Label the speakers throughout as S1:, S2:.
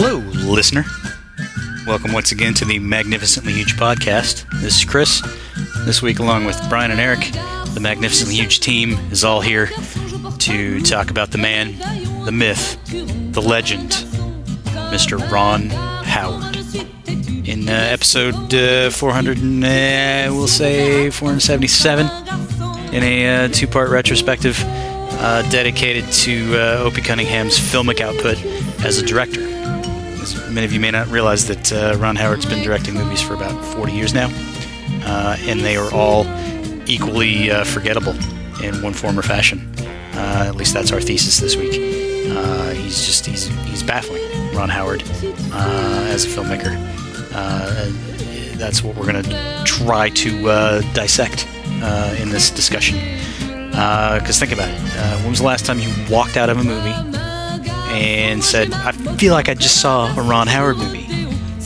S1: Hello, listener. Welcome once again to the Magnificently Huge podcast. This is Chris. This week, along with Brian and Eric, the Magnificently Huge team is all here to talk about the man, the myth, the legend, Mr. Ron Howard. In uh, episode uh, 400, and, uh, we'll say 477, in a uh, two-part retrospective uh, dedicated to uh, Opie Cunningham's filmic output as a director. As many of you may not realize that uh, Ron Howard's been directing movies for about 40 years now, uh, and they are all equally uh, forgettable in one form or fashion. Uh, at least that's our thesis this week. Uh, he's just he's he's baffling, Ron Howard, uh, as a filmmaker. That's what we're going to try to dissect in this discussion. Because think about it. When was the last time you walked out of a movie and said, I feel like I just saw a Ron Howard movie?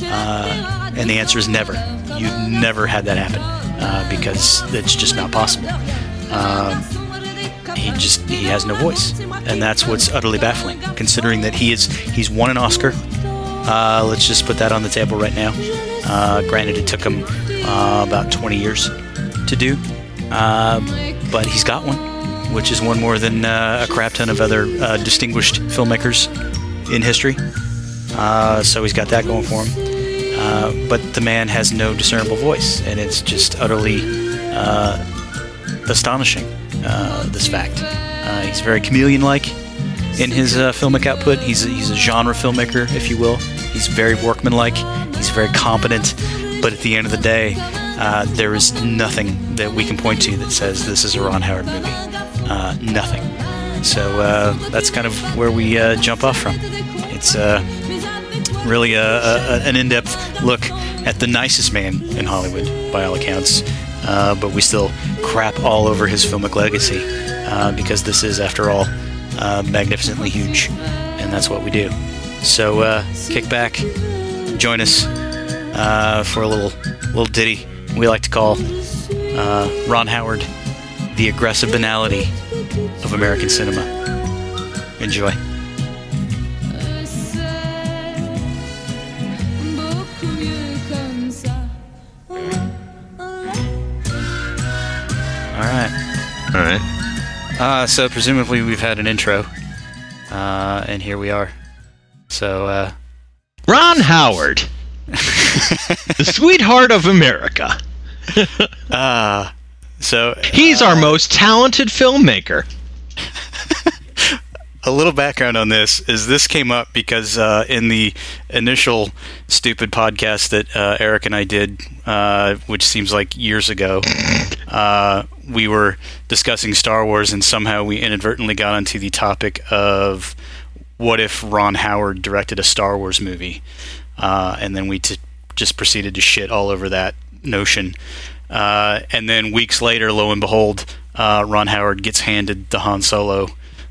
S1: Uh, and the answer is never. You've never had that happen uh, because it's just not possible. Um, he just he has no voice, and that's what's utterly baffling. Considering that he is he's won an Oscar. Uh, let's just put that on the table right now. Uh, granted, it took him uh, about 20 years to do, uh, but he's got one, which is one more than uh, a crap ton of other uh, distinguished filmmakers in history. Uh, so he's got that going for him. Uh, but the man has no discernible voice, and it's just utterly uh, astonishing. Uh, this fact. He's very chameleon-like in his filmic output. He's a, he's a genre filmmaker, if you will. He's very workmanlike. He's very competent. But at the end of the day, uh, there is nothing that we can point to that says this is a Ron Howard movie. Uh, nothing. So uh, that's kind of where we uh, jump off from. It's uh, really a, a, an in-depth look at the nicest man in Hollywood, by all accounts. Uh, but we still crap all over his filmic legacy uh, because this is, after all, uh, magnificently huge, and that's what we do. So kick back, join us for a little little ditty we like to call Ron Howard, the aggressive banality of American cinema. Enjoy. All right.
S2: All right.
S1: Uh, so presumably we've had an intro, uh, and here we are. So uh,
S2: Ron Howard, the sweetheart of America.
S1: uh, so
S2: He's our most talented filmmaker.
S1: A little background on this is this came up because uh, in the initial stupid podcast that uh, Eric and I did, uh, which seems like years ago, uh, we were discussing Star Wars, and somehow we inadvertently got onto the topic of what if Ron Howard directed a Star Wars movie, uh, and then we t- just proceeded to shit all over that notion. Uh, and then weeks later, lo and behold, uh, Ron Howard gets handed the Han Solo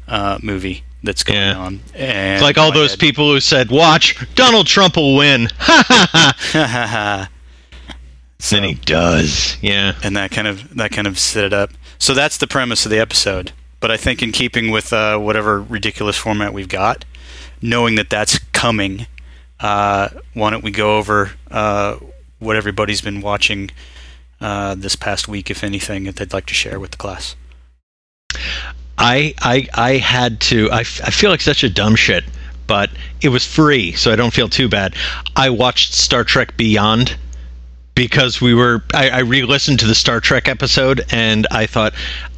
S1: uh, movie that's going
S2: Yeah.
S1: on. And
S2: It's like all those
S1: head-
S2: people who said, "Watch, Donald Trump will win." Ha ha ha.
S1: So-
S2: Then he does. Yeah.
S1: and that kind of that kind of set it up. So that's the premise of the episode. But I think in keeping with uh, whatever ridiculous format we've got, knowing that that's coming, uh, why don't we go over uh, what everybody's been watching uh, this past week, if anything, that they'd like to share with the class?
S2: I I I had to. I, f- I feel like such a dumb shit, but it was free, so I don't feel too bad. I watched Star Trek Beyond because we were. I, I re-listened to the Star Trek episode, and I thought,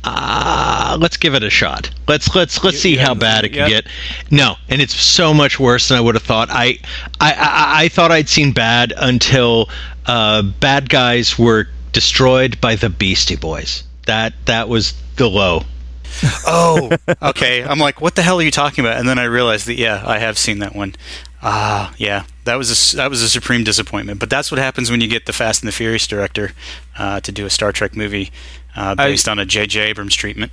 S2: ah, let's give it a shot. Let's let's let's
S3: You-
S2: see
S3: you
S2: how bad it
S3: it
S2: can
S3: yet?
S2: get. No, and it's so much worse than I would have thought. I I I, I thought I'd seen bad until uh, bad guys were destroyed by the Beastie Boys. That that was the low.
S1: Oh, okay. I'm like, what the hell are you talking about? And then I realized that yeah, I have seen that one. Ah, yeah, that was a s- that was a supreme disappointment. But that's what happens when you get the Fast and the Furious director uh, to do a Star Trek movie uh,
S3: I-
S1: based on a J.J. Abrams treatment.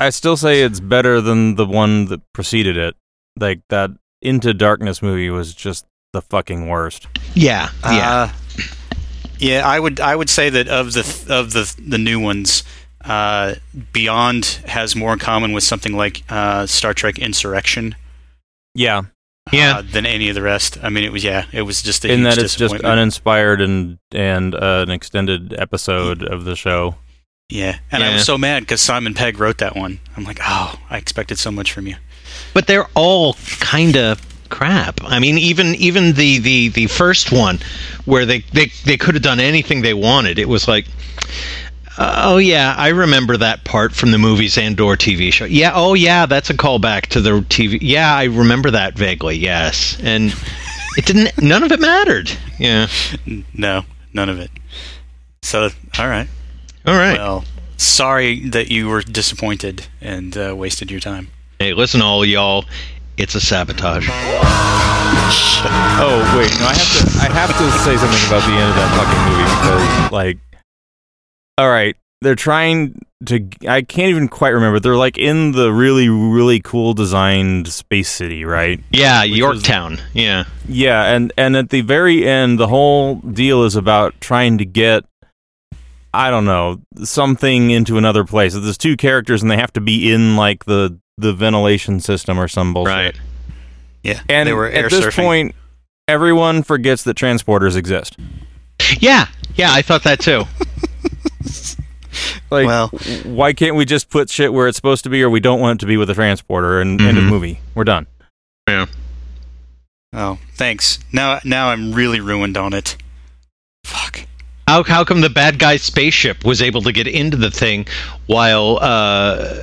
S3: I still say it's better than the one that preceded it. Like that Into Darkness movie was just the fucking worst.
S2: Yeah, yeah.
S1: Yeah, I would I would say that of the of the the new ones, uh, Beyond has more in common with something like uh, Star Trek Insurrection.
S3: Yeah,
S2: Yeah.
S1: uh, than any of the rest. I mean, it was yeah, it was just a
S3: in
S1: huge
S3: that it's just uninspired and and uh, an extended episode of the show.
S1: yeah, and I was so mad because Simon Pegg wrote that one. I'm like, oh, I expected so much from you.
S2: but they're all kind of crap. I mean, even even the the the first one, where they they they could have done anything they wanted. It was like. Oh yeah, I remember that part from the movies and or TV show. Yeah, oh yeah, that's a callback to the TV. Yeah, I remember that vaguely. Yes, and it didn't. None of it mattered. Yeah.
S1: No, none of it. So, all right.
S2: All right.
S1: Well, sorry that you were disappointed and uh, wasted your time.
S2: hey, listen, all y'all. It's a sabotage.
S3: Oh wait, no, I have to I have to say something about the end of that fucking movie because like, all right, they're trying to. I can't even quite remember. They're like in the really really cool designed space city, right?
S2: Yeah,
S3: Which
S2: Yorktown. Yeah.
S3: Yeah, and and at the very end, the whole deal is about trying to get. I don't know something into another place. There's two characters, and they have to be in like the the ventilation system or some bullshit.
S2: Right.
S1: Yeah,
S3: And
S1: they were air
S3: at this
S1: surfing.
S3: point, everyone forgets that transporters exist.
S2: Yeah. Yeah, I thought that too.
S3: Like,
S1: Well-
S3: why can't we just put shit where it's supposed to be, or we don't want it to be with a transporter? And end of
S2: Mhm.
S3: movie. We're done.
S2: Yeah.
S1: Oh, thanks. Now, now I'm really ruined on it. Fuck.
S2: How how come the bad guy's spaceship was able to get into the thing while uh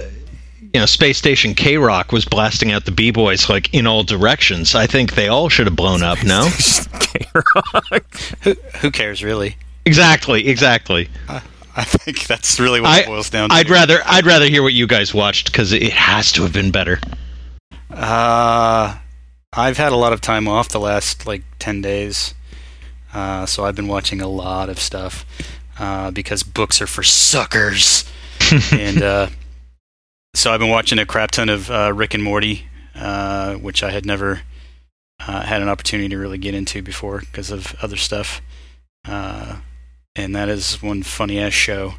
S2: you know space station K Rock was blasting out the b boys like in all directions? I think they all should have blown up. No, K Rock.
S1: Who, who cares, really?
S2: exactly, exactly.
S1: I think that's really what
S2: I-
S1: it boils down to.
S2: I'd rather I'd rather hear what you guys watched because it has to have been better.
S1: Uh, I've had a lot of time off the last like ten days, uh, so I've been watching a lot of stuff uh, because books are for suckers, and uh, so I've been watching a crap ton of uh, Rick and Morty, uh, which I had never uh, had an opportunity to really get into before because of other stuff, uh, and that is one funny ass show.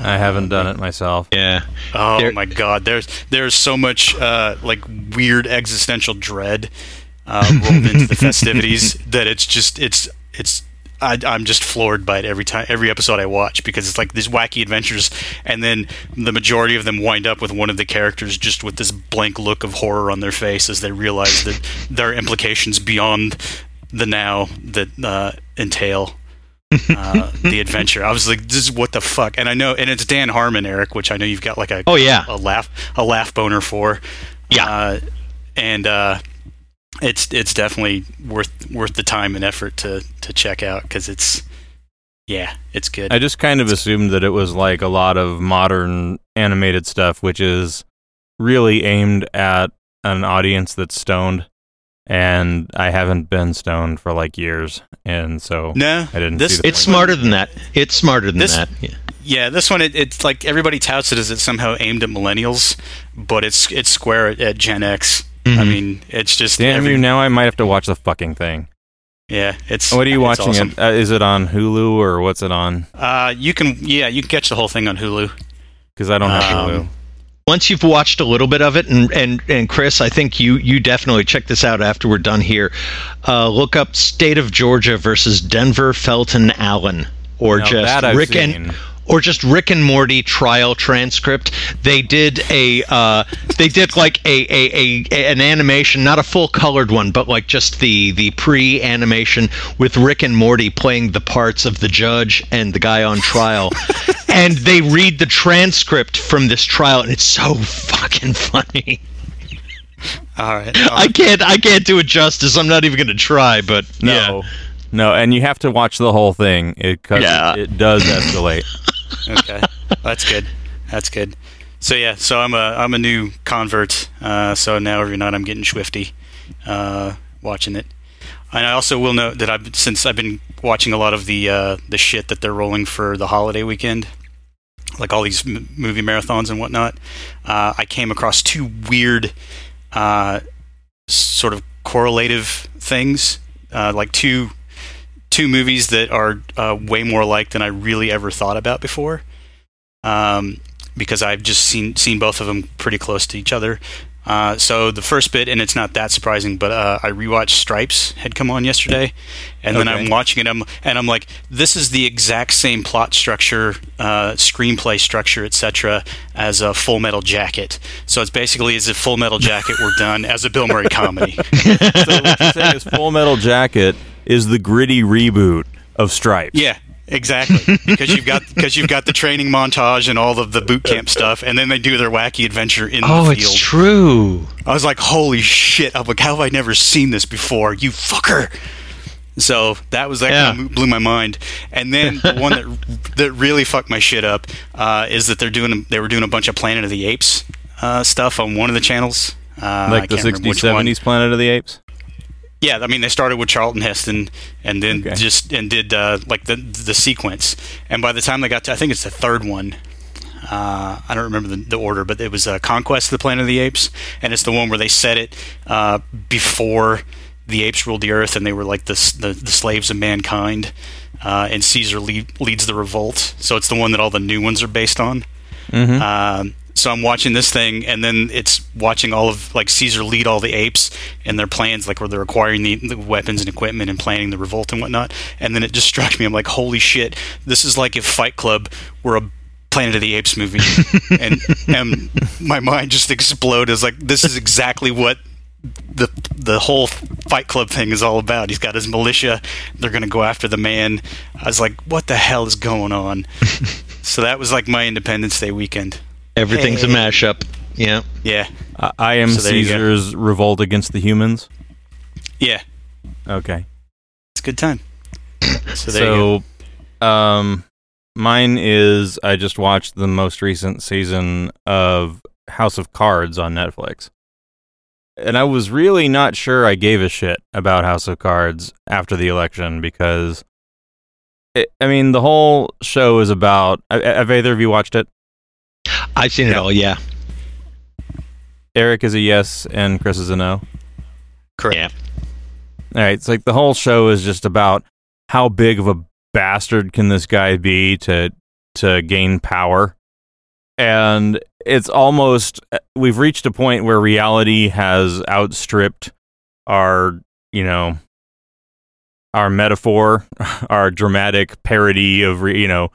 S3: I haven't done it myself.
S2: Yeah,
S1: Oh
S2: There-
S1: my god, there's there's so much uh, like weird existential dread uh, rolled into the festivities that it's just it's it's I, I'm just floored by it every time every episode I watch because it's like these wacky adventures and then the majority of them wind up with one of the characters just with this blank look of horror on their face as they realize that there are implications beyond the now that uh, entail uh, the adventure. I was like, this is what the fuck, and I know, and it's Dan Harmon, Eric, which I know you've got like a
S2: Oh, yeah.
S1: a laugh a laugh boner for,
S2: Yeah.
S1: uh, and uh, it's it's definitely worth worth the time and effort to to check out because it's yeah, it's good.
S3: I just kind of assumed that it was like a lot of modern animated stuff, which is really aimed at an audience that's stoned. And I haven't been stoned for like years, and so
S1: no,
S3: I didn't
S1: this
S3: see the
S2: it's
S3: point.
S2: smarter than that. It's smarter than
S1: This-
S2: that. Yeah.
S1: yeah, this one it, it's like everybody touts it as it's somehow aimed at millennials, but it's it's square at, at Gen X. I
S2: Mhm.
S1: mean, it's just
S3: Damn
S1: every-
S3: you! Now I might have to watch the fucking thing.
S1: Yeah, it's.
S3: What are you watching?
S1: awesome.
S3: It? Uh, is it on Hulu or what's it on?
S1: Uh, you can yeah, you can catch the whole thing on Hulu.
S3: Because I don't have
S1: Um,
S3: Hulu.
S2: once you've watched a little bit of it and and and Chris, I think you you definitely check this out after we're done here. Uh, look up State of Georgia versus Denver Fenton Allen or
S3: Now
S2: just Rick
S3: seen.
S2: and or just Rick and Morty trial transcript. They did a uh, they did like a, a, a, a an animation, not a full colored one, but like just the the pre animation with Rick and Morty playing the parts of the judge and the guy on trial. and they read the transcript from this trial and it's so fucking funny.
S1: All right.
S2: I can't I can't do it justice. I'm not even going to try, but
S3: No, no, and you have to watch the whole thing because
S2: Yeah.
S3: it, it does escalate.
S1: okay, that's good. That's good. So yeah, so I'm a I'm a new convert. Uh, so now every night I'm getting schwifty, uh, watching it. And I also will note that I've since I've been watching a lot of the uh, the shit that they're rolling for the holiday weekend, like all these m- movie marathons and whatnot. Uh, I came across two weird, uh, sort of correlative things, uh, like two two movies that are uh, way more alike than I really ever thought about before. Um, because I've just seen seen both of them pretty close to each other. Uh, so the first bit, and it's not that surprising, but uh, I rewatched Stripes had come on yesterday, and then I'm watching it, I'm, and I'm like, this is the exact same plot structure, uh, screenplay structure, etc., as a Full Metal Jacket. So it's basically as if Full Metal Jacket were done as a Bill Murray comedy.
S3: So what you're saying is Full Metal Jacket is the gritty reboot of Stripes.
S1: Yeah, exactly. Because you've got because you've got the training montage and all of the boot camp stuff, and then they do their wacky adventure in
S2: Oh,
S1: the
S2: it's
S1: field.
S2: true.
S1: I was like, "Holy shit!" I'm like, "How have I never seen this before? You fucker!" So that was that
S2: Yeah.
S1: kind of blew my mind. And then the one that that really fucked my shit up uh, is that they're doing they were doing a bunch of Planet of the Apes uh, stuff on one of the channels. Uh,
S3: Like the 60s,
S1: which one.
S3: 70s Planet of the Apes?
S1: Yeah, I mean they started with Charlton Heston and then
S3: Okay.
S1: just and did uh, like the the sequence. And by the time they got to I think it's the third one. Uh, I don't remember the, the order, but it was uh, Conquest of the Planet of the Apes, and it's the one where they set it uh, before the apes ruled the earth, and they were like the the, the slaves of mankind. Uh, and Caesar lead, leads the revolt, so it's the one that all the new ones are based on.
S3: Mm-hmm.
S1: Um, so I'm watching this thing, and then it's watching all of like Caesar lead all the apes and their plans, like where they're acquiring the, the weapons and equipment and planning the revolt and whatnot. And then it just struck me, I'm like, holy shit, this is like if Fight Club were a Planet of the Apes movie, and and my mind just exploded. It's like this is exactly what the the whole Fight Club thing is all about. He's got his militia; they're going to go after the man. I was like, what the hell is going on? so that was like my Independence Day weekend.
S2: Everything's a mashup. Yeah.
S1: Yeah,
S3: I, I am
S1: So there you go.
S3: Caesar's revolt against the humans.
S1: yeah,
S3: Okay.
S1: it's a good time. So there you go.
S3: So, um, mine is I just watched the most recent season of House of Cards on Netflix. And I was really not sure I gave a shit about House of Cards after the election because, it, I mean, the whole show is about. Have have either of you watched it?
S2: I've seen it all. Yeah.
S3: Eric is a yes, and Chris is a no.
S1: Correct.
S2: Yeah.
S3: All right, it's like the whole show is just about how big of a bastard can this guy be to to gain power, and it's almost we've reached a point where reality has outstripped our you know our metaphor, our dramatic parody of you know.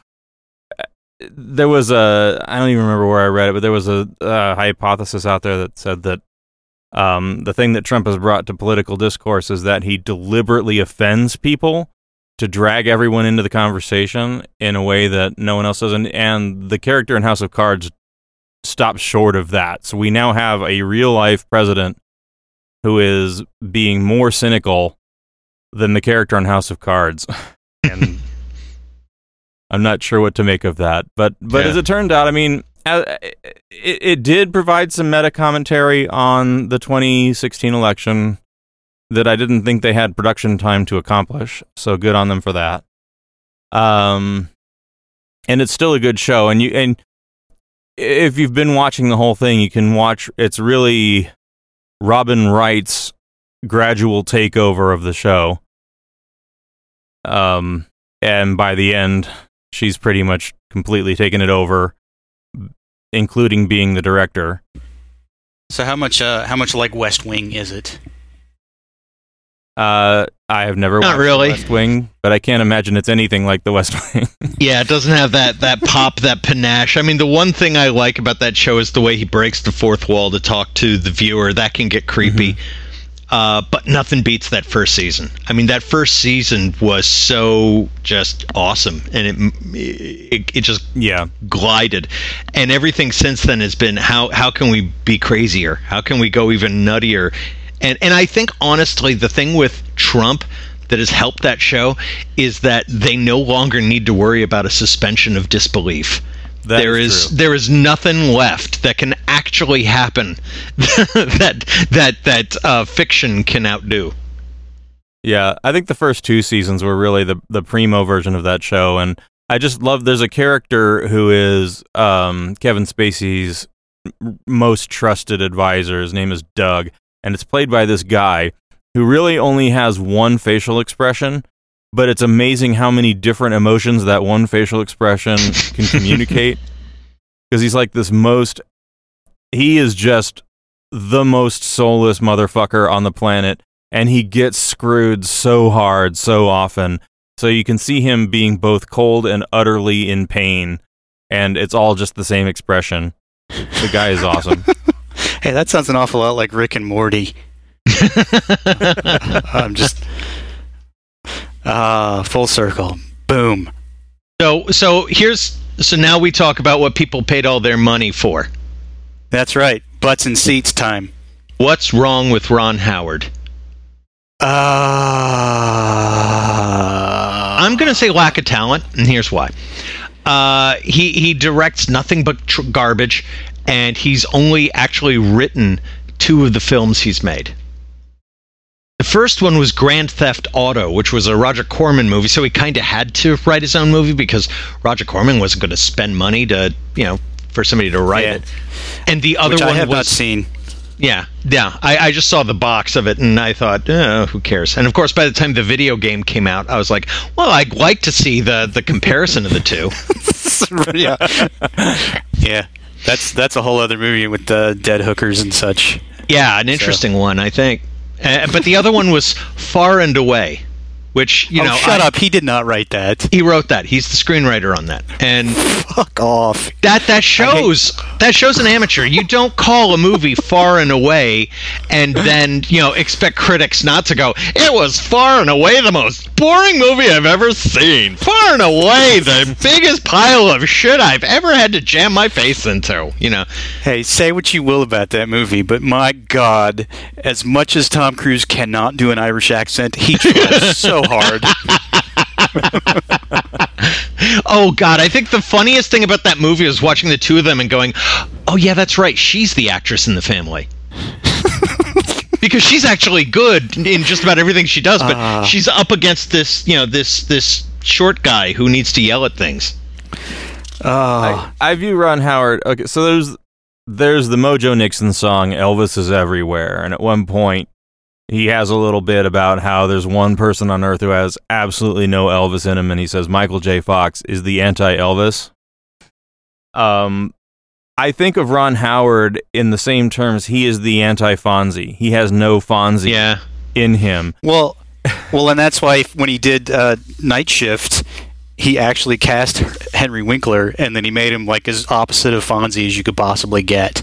S3: There was a I don't even remember where I read it, but there was a, a hypothesis out there that said that um, the thing that Trump has brought to political discourse is that he deliberately offends people to drag everyone into the conversation in a way that no one else does. And, and the character in House of Cards stops short of that. So we now have a real life president who is being more cynical than the character on House of Cards. and I'm not sure what to make of that. But but
S2: Yeah.
S3: as it turned out, I mean, it, it did provide some meta commentary on the 2016 election that I didn't think they had production time to accomplish. So good on them for that. Um, and it's still a good show. And you and if you've been watching the whole thing, you can watch. It's really Robin Wright's gradual takeover of the show. Um, and by the end, she's pretty much completely taken it over, including being the director.
S1: So how much uh, how much like West Wing is it?
S3: Uh, I have never
S2: Not
S3: watched
S2: really.
S3: West Wing, but I can't imagine it's anything like The West Wing.
S2: Yeah, it doesn't have that that pop, that panache. I mean, the one thing I like about that show is the way he breaks the fourth wall to talk to the viewer. That can get creepy. Uh, but nothing beats that first season. I mean, that first season was so just awesome, and it it, it just
S3: yeah,
S2: glided. And everything since then has been how how can we be crazier? How can we go even nuttier? And and I think honestly, the thing with Trump that has helped that show is that they no longer need to worry about a suspension of disbelief.
S3: That
S2: there
S3: is,
S2: is there is nothing left that can actually happen that that that uh, fiction can outdo.
S3: yeah. I think the first two seasons were really the the primo version of that show, and I just love. There's a character who is um, Kevin Spacey's most trusted advisor. His name is Doug, and it's played by this guy who really only has one facial expression. But it's amazing how many different emotions that one facial expression can communicate. Because he's like this most, he is just the most soulless motherfucker on the planet, and he gets screwed so hard, so often. So you can see him being both cold and utterly in pain, and it's all just the same expression. The guy is awesome.
S1: Hey, that sounds an awful lot like Rick and Morty. I'm just ah full circle. Boom.
S2: So so here's so now we talk about what people paid all their money for.
S1: That's right. Butts and seats time.
S2: What's wrong with Ron Howard?
S1: Uh,
S2: I'm going to say lack of talent, and here's why. Uh, he he directs nothing but tr- garbage, and he's only actually written two of the films he's made. The first one was Grand Theft Auto, which was a Roger Corman movie, so he kind of had to write his own movie because Roger Corman wasn't going to spend money to you know for somebody to write
S1: Yeah.
S2: it. And the other
S1: which
S2: one
S1: I have
S2: was
S1: not seen.
S2: yeah, yeah. I, I just saw the box of it and I thought, oh, who cares? And of course, by the time the video game came out, I was like, well, I'd like to see the the comparison of the two.
S1: yeah. yeah. That's that's a whole other movie with the dead hookers and such.
S2: Yeah, an interesting one, I think. Uh, but the other one was Far and Away, which you
S1: oh,
S2: know,
S1: shut
S2: I-
S1: up. He did not write that.
S2: He wrote that. He's the screenwriter on that, and
S1: Fuck off.
S2: that that shows that shows an amateur. You don't call a movie far and away, and then you know expect critics not to go. It was far and away the most boring movie I've ever seen. Far and away the biggest pile of shit I've ever had to jam my face into. You know.
S1: Hey, say what you will about that movie, but my God, as much as Tom Cruise cannot do an Irish accent, he tries so hard.
S2: Oh God, I think the funniest thing about that movie was watching the two of them and going, "Oh yeah, that's right. She's the actress in the family." because she's actually good in just about everything she does, but
S1: Ah.
S2: she's up against this, you know, this this short guy who needs to yell at things.
S1: Oh,
S3: I, I view Ron Howard. Okay, so there's there's the Mojo Nixon song "Elvis is Everywhere," and at one point he has a little bit about how there's one person on Earth who has absolutely no Elvis in him, and he says Michael J. Fox is the anti-Elvis. Um, I think of Ron Howard in the same terms. He is the anti-Fonzie. He has no Fonzie
S2: Yeah,
S3: in him.
S1: well, well, and that's why when he did uh, Night Shift, he actually cast Henry Winkler, and then he made him like as opposite of Fonzie as you could possibly get,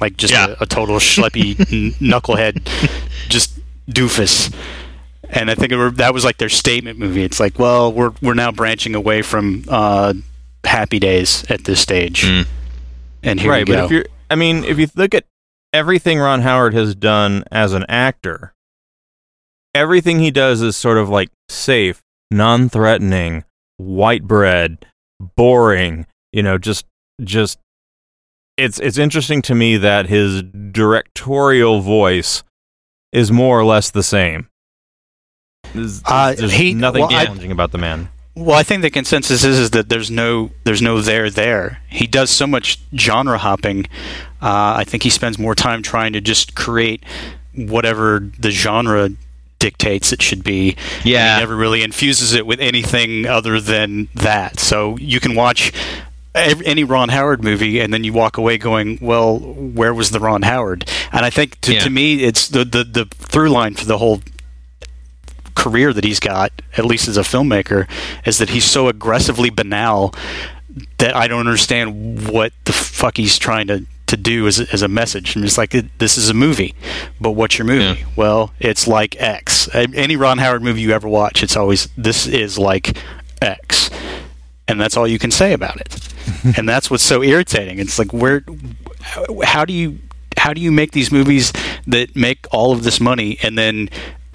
S1: like just
S2: Yeah.
S1: a, a total schleppy knucklehead, just doofus. And I think it were, that was like their statement movie. It's like, well, we're we're now branching away from uh, Happy Days at this stage,
S2: Mm.
S1: and here
S3: right,
S1: we
S3: but
S1: go.
S3: if you're, I mean, if you look at everything Ron Howard has done as an actor, everything he does is sort of like safe, non-threatening, white bread, boring. You know, just just. It's it's interesting to me that his directorial voice is more or less the same. There's,
S1: Uh,
S3: there's
S1: he-
S3: nothing
S1: well, I-
S3: about the man.
S1: Well, I think the consensus is, is that there's no there's no there there. He does so much genre hopping. Uh, I think he spends more time trying to just create whatever the genre dictates it should be.
S2: Yeah.
S1: he never really infuses it with anything other than that. So you can watch ev- any Ron Howard movie and then you walk away going, "Well, where was the Ron Howard?" And I think to,
S2: Yeah.
S1: to me, it's the, the the through line for the whole career that he's got, at least as a filmmaker, is that he's so aggressively banal that I don't understand what the fuck he's trying to, to do as, a- as a message. I'm just like, this is a movie, but what's your movie?
S2: Yeah.
S1: Well, it's like X. Any Ron Howard movie you ever watch, it's always, this is like X. And that's all you can say about it. and that's what's so irritating. It's like, where, how do you, how do you make these movies that make all of this money and then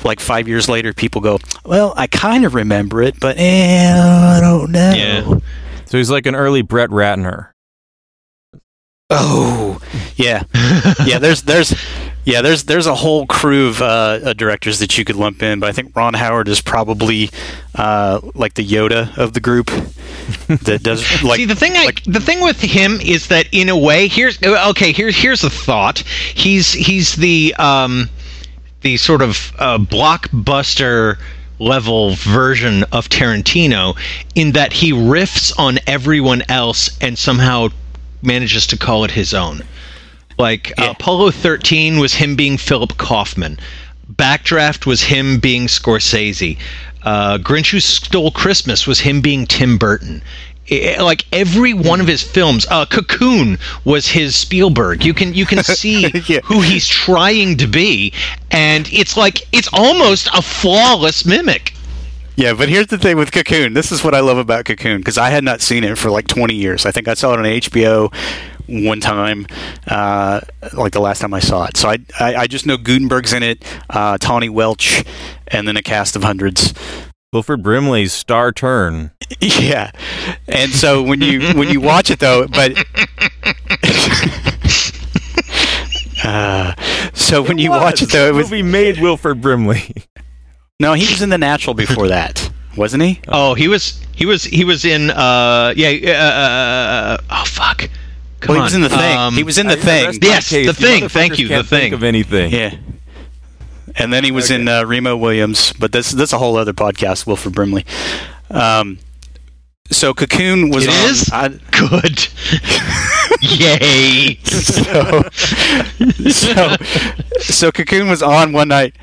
S1: like five years later people go well i kind of remember it but eh, i don't know
S2: Yeah.
S3: So he's like an early Brett Ratner.
S1: oh yeah yeah there's there's yeah there's there's a whole crew of uh, uh, directors that you could lump in but i think ron howard is probably uh, like the yoda of the group that does like
S2: See, the thing, I,
S1: like-
S2: the thing with him is that in a way, here's okay. Here's here's a thought. He's he's the um, the sort of uh, blockbuster level version of Tarantino in that he riffs on everyone else and somehow manages to call it his own. Like
S1: Yeah.
S2: Apollo 13 was him being Philip Kaufman. Backdraft was him being Scorsese. Uh, Grinch Who Stole Christmas was him being Tim Burton. I- like every one of his films, uh, Cocoon was his Spielberg. You can you can see
S1: Yeah.
S2: who he's trying to be, and it's like it's almost a flawless mimic.
S1: Yeah, but here's the thing with Cocoon. This is what I love about Cocoon because I had not seen it for like 20 years. I think I saw it on HBO one time, uh, like the last time I saw it. So I, I, I just know Guttenberg's in it, uh, Tahnee Welch, and then a cast of hundreds.
S3: Wilford Brimley's star turn.
S1: Yeah, and so when you when you watch it though, but. Uh, so when you watch it though, it was
S3: movie made Wilford Brimley.
S1: no. He was in The Natural before that, wasn't he?
S2: Oh, he was he was he was in uh yeah uh, uh, oh fuck. Come
S1: Well, he was in the thing.
S2: Um,
S1: he was in the
S3: I-
S1: thing.
S3: my
S2: Yes,
S3: case.
S2: the thing. Thank you, the thing.
S3: of anything.
S1: Yeah. And then he was in uh, Remo Williams, but this that's a whole other podcast, Wilford Brimley. Um, so Cocoon was
S2: It
S1: on.
S2: is?
S1: I,
S2: good. Yay.
S1: so, so, so Cocoon was on one night,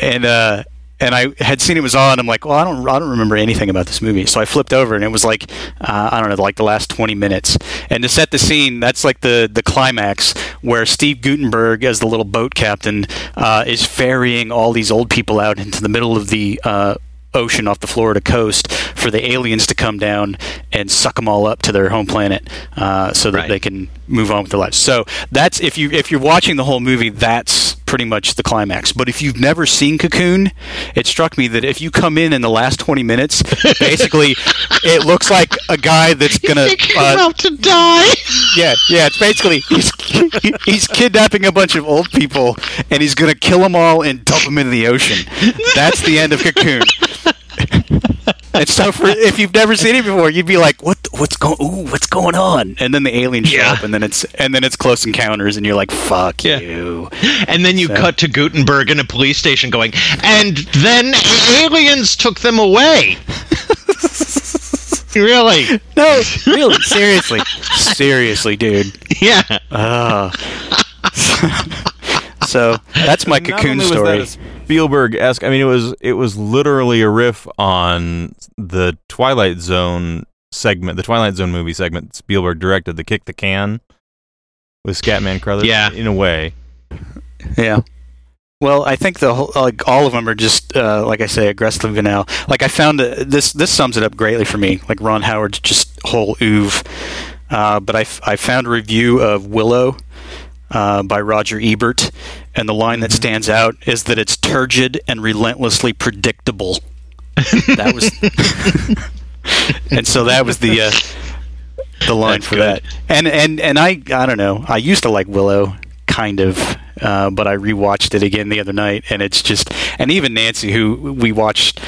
S1: and uh, and I had seen it was on. I'm like, well, I don't, I don't remember anything about this movie. So I flipped over, and it was like, uh, I don't know, like the last 20 minutes. And to set the scene, that's like the the climax where Steve Guttenberg, as the little boat captain, uh, is ferrying all these old people out into the middle of the. Uh, ocean off the Florida coast for the aliens to come down and suck them all up to their home planet uh, so that
S2: Right.
S1: they can move on with their lives. So that's if you if you're watching the whole movie, that's pretty much the climax. But if you've never seen Cocoon, it struck me that if you come in in the last 20 minutes, basically it looks like a guy that's gonna uh,
S2: to die.
S1: Yeah yeah it's basically he's he's kidnapping a bunch of old people and he's gonna kill them all and dump them into the ocean. That's the end of Cocoon. And so, for if you've never seen it before, you'd be like, "What? What's going? Ooh, what's going on?" And then the aliens show
S2: Yeah.
S1: up, and then it's and then it's Close Encounters, and you're like, "Fuck
S2: Yeah.
S1: you!"
S2: And then you
S1: So-
S2: cut to Guttenberg in a police station going, and then aliens took them away. really?
S1: No, really, seriously, seriously, dude.
S2: Yeah.
S1: Uh, so that's my
S3: Not
S1: Cocoon
S3: only was
S1: story.
S3: that a Spielberg-esque. I mean, it was it was literally a riff on the Twilight Zone segment, the Twilight Zone movie segment Spielberg directed, the Kick the Can with Scatman Crothers.
S2: Yeah.
S3: in a way.
S1: Yeah. Well, I think the whole, like all of them are just uh, like I say, aggressively banal. Like I found uh, this this sums it up greatly for me. Like Ron Howard's just whole oeuvre. Uh, but I, f- I found a review of Willow uh, by Roger Ebert, and the line that stands out is that it's turgid and relentlessly predictable. that was, and so that was the uh, the line
S2: That's
S1: for
S2: good.
S1: that. And and and I I don't know. I used to like Willow, kind of, uh, but I rewatched it again the other night, and it's just and even Nancy, who we watched.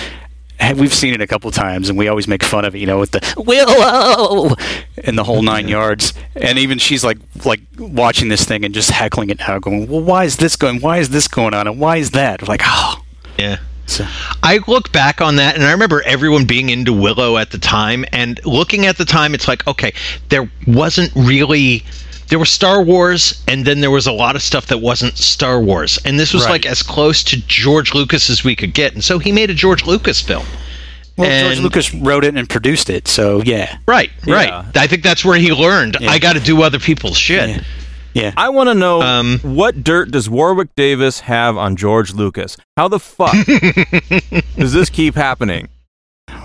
S1: We've seen it a couple times, and we always make fun of it, you know, with the Willow and the whole nine yards. And even she's like, like watching this thing and just heckling it now, going, "Well, why is this going? Why is this going on? And why is that?" Like, oh,
S2: Yeah.
S1: so,
S2: I look back on that and I remember everyone being into Willow at the time and looking at the time it's like okay there wasn't really there was Star Wars and then there was a lot of stuff that wasn't Star Wars and this was
S1: Right.
S2: like as close to George Lucas as we could get and so he made a George Lucas film.
S1: well, George Lucas wrote it and produced it, so yeah,
S2: Right, right.
S3: Yeah.
S2: I think that's where he learned
S1: Yeah.
S2: I got to do other people's shit.
S1: yeah, yeah.
S3: I want to know
S2: Um,
S3: what dirt does Warwick Davis have on George Lucas? How the fuck does this keep happening?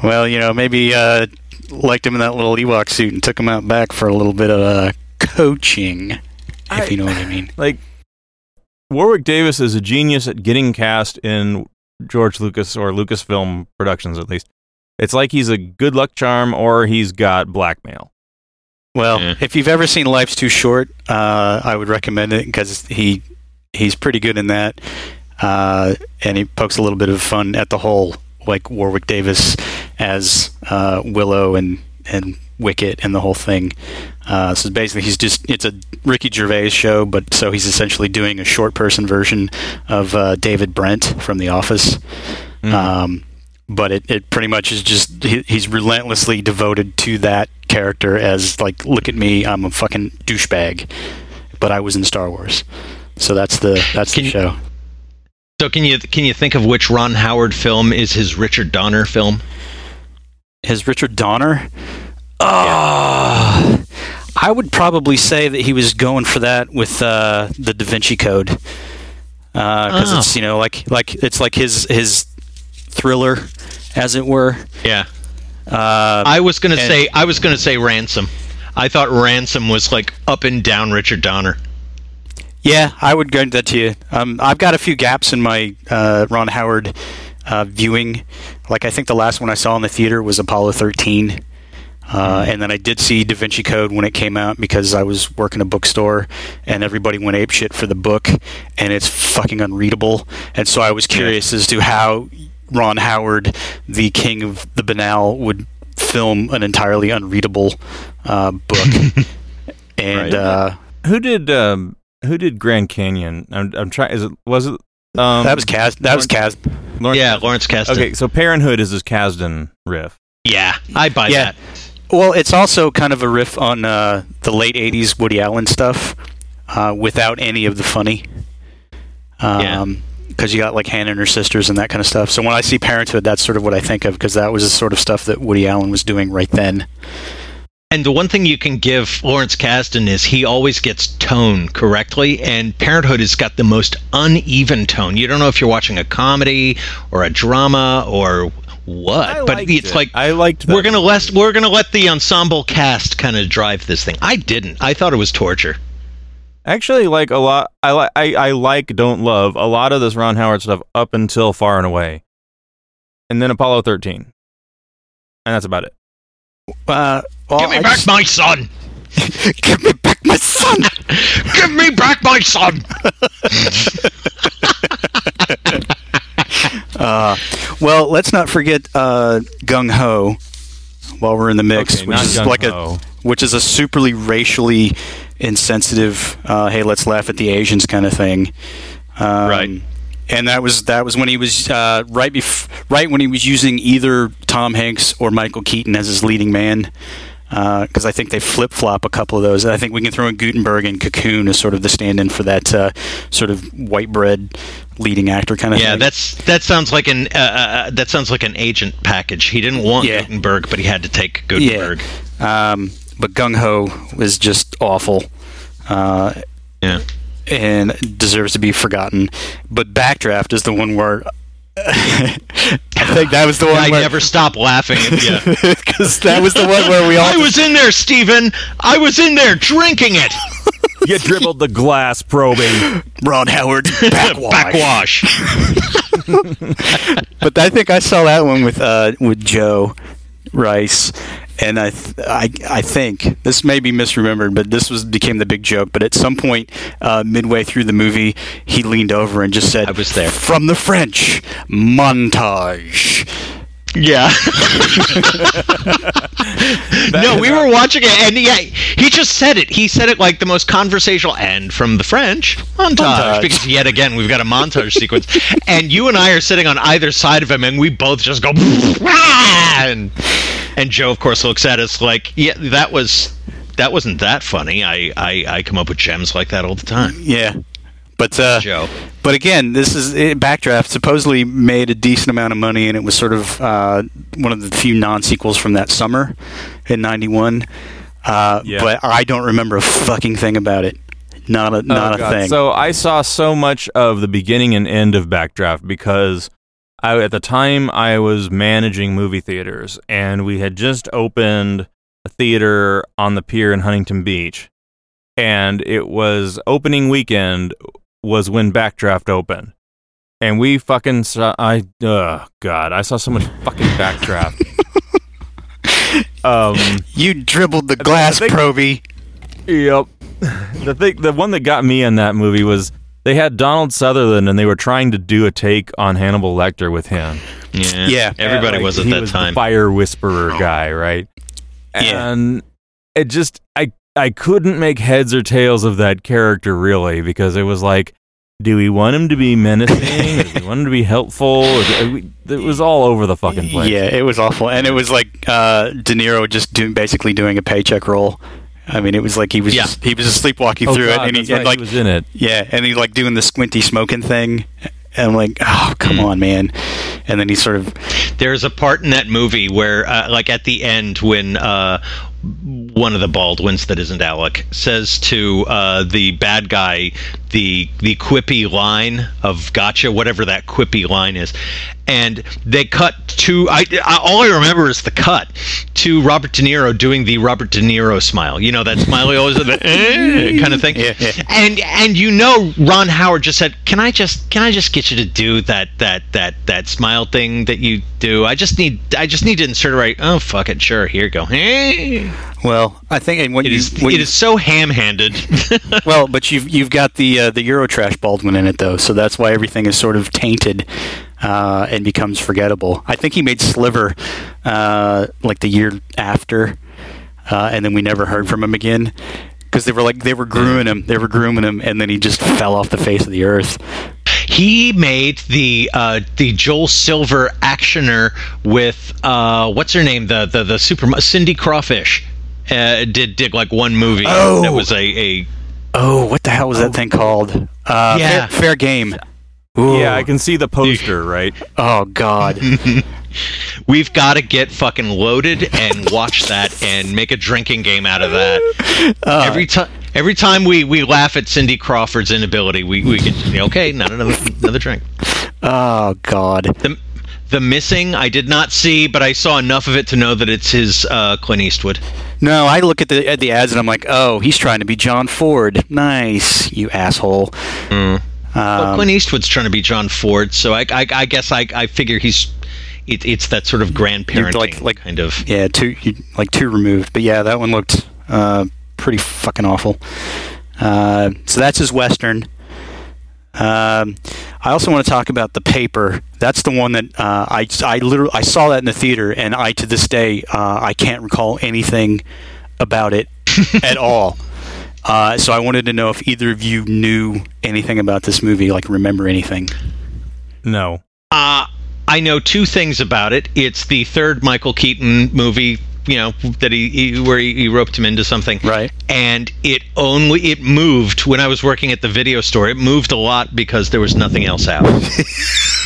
S1: Well, you know, maybe uh, liked him in that little Ewok suit and took him out back for a little bit of uh, coaching, if
S3: I-
S1: you know what I mean.
S3: Like Warwick Davis is a genius at getting cast in George Lucas or Lucasfilm productions at least. It's like he's a good luck charm or he's got blackmail.
S1: Well,
S2: Yeah.
S1: if you've ever seen Life's Too Short, uh, I would recommend it because he he's pretty good in that, uh, and he pokes a little bit of fun at the whole like Warwick Davis as uh, Willow and and Wicket and the whole thing. Uh, so basically, he's just it's a Ricky Gervais show, but so he's essentially doing a short person version of uh, David Brent from The Office. Um, but it, it pretty much is just he, he's relentlessly devoted to that character as like look at me I'm a fucking douchebag but I was in Star Wars. So that's the that's the show.
S2: So can you can you think of which Ron Howard film is his Richard Donner film?
S1: His Richard Donner. Uh, I would probably say that he was going for that with uh, the Da Vinci Code, because
S2: Oh.
S1: it's you know like like it's like his his thriller, as it were.
S2: Yeah.
S1: Uh,
S2: I was gonna
S1: And-
S2: say I was gonna say Ransom. I thought Ransom was like up and down Richard Donner.
S1: Yeah, I would grant that to you. Um, I've got a few gaps in my uh, Ron Howard uh, viewing. Like I think the last one I saw in the theater was Apollo 13. Uh, and then I did see Da Vinci Code when it came out because I was working a bookstore and everybody went apeshit for the book and it's fucking unreadable. And so I was curious as to how Ron Howard, the king of the banal, would film an entirely unreadable uh, book. and
S3: Right.
S1: uh,
S3: Who did um, who did Grand Canyon? I'm, I'm trying. Is it was it? Um,
S1: that was Cas. That was Kaz.
S3: Lawrence
S2: yeah,
S3: Kasdan.
S2: Lawrence Kasdan.
S3: Okay, so Parenthood is his Kasdan riff.
S2: Yeah, I buy
S1: Yeah.
S2: that.
S1: Well, it's also kind of a riff on uh, the late '80s Woody Allen stuff, uh, without any of the funny.
S2: Yeah.
S1: Um, because you got like Hannah and her sisters and that kind of stuff. So when I see Parenthood, that's sort of what I think of because that was the sort of stuff that Woody Allen was doing right then.
S2: And the one thing you can give Lawrence Kasdan is he always gets tone correctly, and Parenthood has got the most uneven tone. You don't know if you're watching a comedy or a drama or what,
S3: I
S2: but it's
S3: it.
S2: like
S3: I liked. That.
S2: we're gonna let we're gonna let the ensemble cast kind of drive this thing. I didn't. I thought it was torture.
S3: actually like a lot. I like. I, I like. Don't love a lot of this Ron Howard stuff up until Far and Away, and then Apollo 13, and that's about it.
S1: Uh, well,
S2: Give me
S1: I
S2: back
S1: just-
S2: my son.
S1: give me back my son.
S2: Give me back my son.
S1: Uh, well, let's not forget uh, Gung Ho while we're in the mix,
S3: Okay,
S1: which is
S3: Gung
S1: like a which is a superly racially insensitive. Uh, hey, let's laugh at the Asians kind of thing. Um,
S2: Right.
S1: And that was that was when he was uh, right bef- right when he was using either Tom Hanks or Michael Keaton as his leading man. Because I think they flip flop a couple of those. I think we can throw in Guttenberg and Cocoon as sort of the stand-in for that uh, sort of white bread leading actor kind of thing.
S2: Yeah,
S1: thing.
S2: that's that sounds like an uh, uh, that sounds like an agent package. He didn't want
S1: Yeah.
S2: Guttenberg, but he had to take Guttenberg.
S1: Um, but Gung Ho was just awful. Uh,
S2: Yeah.
S1: and deserves to be forgotten. But Backdraft is the one where I think that was the one
S2: I
S1: where
S2: never stop laughing. At you.
S1: because that was the one where we all
S2: I was in there, Steven. I was in there drinking it.
S3: You dribbled the glass, probing.
S1: Ron Howard backwash.
S2: Backwash.
S1: But I think I saw that one with uh, with Joe Rice. And I, th- I, I think this may be misremembered, but this was became the big joke. But at some point, uh, midway through the movie, he leaned over and just said,
S2: I was there.
S1: From the French, montage."
S2: Yeah. no, we were watching it, and yeah, he just said it. He said it like the most conversational, and from the French montage,
S1: Montage.
S2: because yet again we've got a montage sequence, and you and I are sitting on either side of him, and we both just go, and and Joe, of course, looks at us like, yeah, that was. That wasn't that funny. I, I, I come up with gems like that all the time.
S1: Yeah, but uh,
S2: Joe.
S1: But again, this is it, Backdraft supposedly made a decent amount of money, and it was sort of uh, one of the few non sequels from that summer in '91. Uh,
S3: Yeah.
S1: But I don't remember a fucking thing about it. Not a not
S3: Oh,
S1: a
S3: God.
S1: thing.
S3: So I saw so much of the beginning and end of Backdraft because I, at the time I was managing movie theaters and we had just opened a theater on the pier in Huntington Beach. And it was opening weekend was when Backdraft opened. And we fucking saw, I, oh God, I saw so much fucking Backdraft. um,
S1: you dribbled the glass,
S3: think-
S1: Proby.
S3: Yep. The thing, the one that got me in that movie was they had Donald Sutherland and they were trying to do a take on Hannibal Lecter with him.
S2: Yeah,
S1: Yeah.
S2: Everybody
S3: Like,
S2: was at
S3: he
S2: that
S3: was
S2: time.
S3: The fire whisperer guy, right?
S1: Yeah.
S3: And it just, I, I couldn't make heads or tails of that character really because it was like, do we want him to be menacing? do we want him to be helpful? Or do we- it was all over the fucking place.
S1: Yeah, it was awful, and it was like uh, De Niro just doing basically doing a paycheck role. I mean, it was like he was
S2: Yeah.
S1: just, he was just sleepwalking
S3: Oh,
S1: through
S3: God,
S1: it, and he
S3: that's right,
S1: and like
S3: he was in it.
S1: yeah, and he like doing the squinty smoking thing. And I'm like, oh, come on, man. And then he sort of,
S2: There's a part in that movie where, uh, like at the end, when uh, one of the Baldwins that isn't Alec says to uh, the bad guy the the quippy line of "Gotcha," whatever that quippy line is, and they cut to I, I all I remember is the cut to Robert De Niro doing the Robert De Niro smile. You know that smile he always the eh, kind of thing.
S1: Yeah, yeah.
S2: And and you know Ron Howard just said, "Can I just can I just get you to do that that that that smile thing that you do? I just need I just need to insert it right. Oh fuck it, sure. Here you go. Eh.
S1: well, I think and when
S2: It
S1: you,
S2: is
S1: when
S2: it
S1: you-
S2: is so ham-handed.
S1: well, but you've you've got the uh, the Eurotrash Baldwin in it though, so that's why everything is sort of tainted uh, and becomes forgettable. I think he made Sliver uh, like the year after, uh, and then we never heard from him again because they were like they were grooming him, they were grooming him, and then he just fell off the face of the earth.
S2: he made the uh, the Joel Silver actioner with uh, what's her name the the the super Cindy Crawfish. Uh, did did like one movie
S1: Oh.
S2: that was a, a
S1: Oh, what the hell was that thing called? Uh,
S2: Yeah.
S1: fair, fair game. Ooh.
S3: Yeah, I can see the poster, right?
S1: Oh God.
S2: We've got to get fucking loaded and watch that and make a drinking game out of that. every time, every time we, we laugh at Cindy Crawford's inability, we we get okay, not another another drink.
S1: oh God.
S2: The the missing, I did not see, but I saw enough of it to know that it's his uh, Clint Eastwood.
S1: No, I look at the at the ads and I'm like, oh, he's trying to be John Ford. Nice, you asshole.
S2: Well,
S1: Um,
S2: Clint Eastwood's trying to be John Ford, so I I, I guess I I figure he's it, it's that sort of grandparenting
S1: like- like-
S2: kind of.
S1: yeah, two like two removed, but yeah, that one looked uh, pretty fucking awful. Uh, so that's his western. Um, I also want to talk about the paper. That's the one that uh, I I literally I saw that in the theater, and I to this day uh, I can't recall anything about it at all. Uh, so I wanted to know if either of you knew anything about this movie, like remember anything.
S3: No.
S2: Uh, I know two things about it. It's the third Michael Keaton movie, you know, that he, he where he, he roped him into something.
S1: Right.
S2: And it only it moved when I was working at the video store. It moved a lot because there was nothing else out.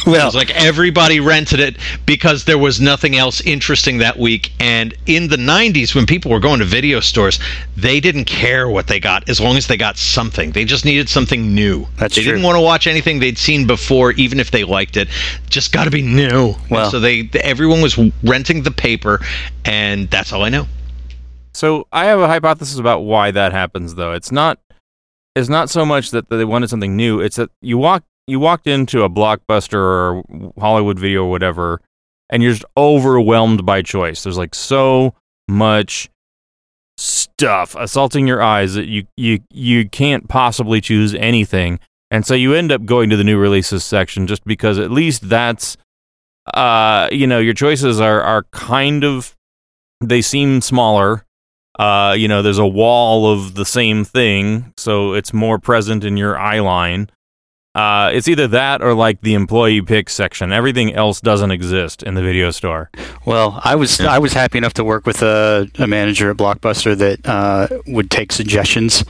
S2: It
S1: Well,
S2: was like everybody rented it because there was nothing else interesting that week. And in the 90s, when people were going to video stores, they didn't care what they got as long as they got something. They just needed something new.
S1: That's
S2: they
S1: true.
S2: didn't want to watch anything they'd seen before, even if they liked it. Just got to be new. And
S1: Well-
S2: so they everyone was renting the paper, and that's all I know.
S3: So I have a hypothesis about why that happens, though. It's not. It's not so much that they wanted something new. It's that you walk you walked into a blockbuster or Hollywood video or whatever, and you're just overwhelmed by choice. There's like so much stuff assaulting your eyes that you you you can't possibly choose anything, and so you end up going to the new releases section just because at least that's uh you know your choices are are kind of they seem smaller uh, you know, there's a wall of the same thing, so it's more present in your eye line. Uh, it's either that or like the employee pick section. Everything else doesn't exist in the video store.
S1: Well, I was I was happy enough to work with a, a manager at Blockbuster that uh, would take suggestions,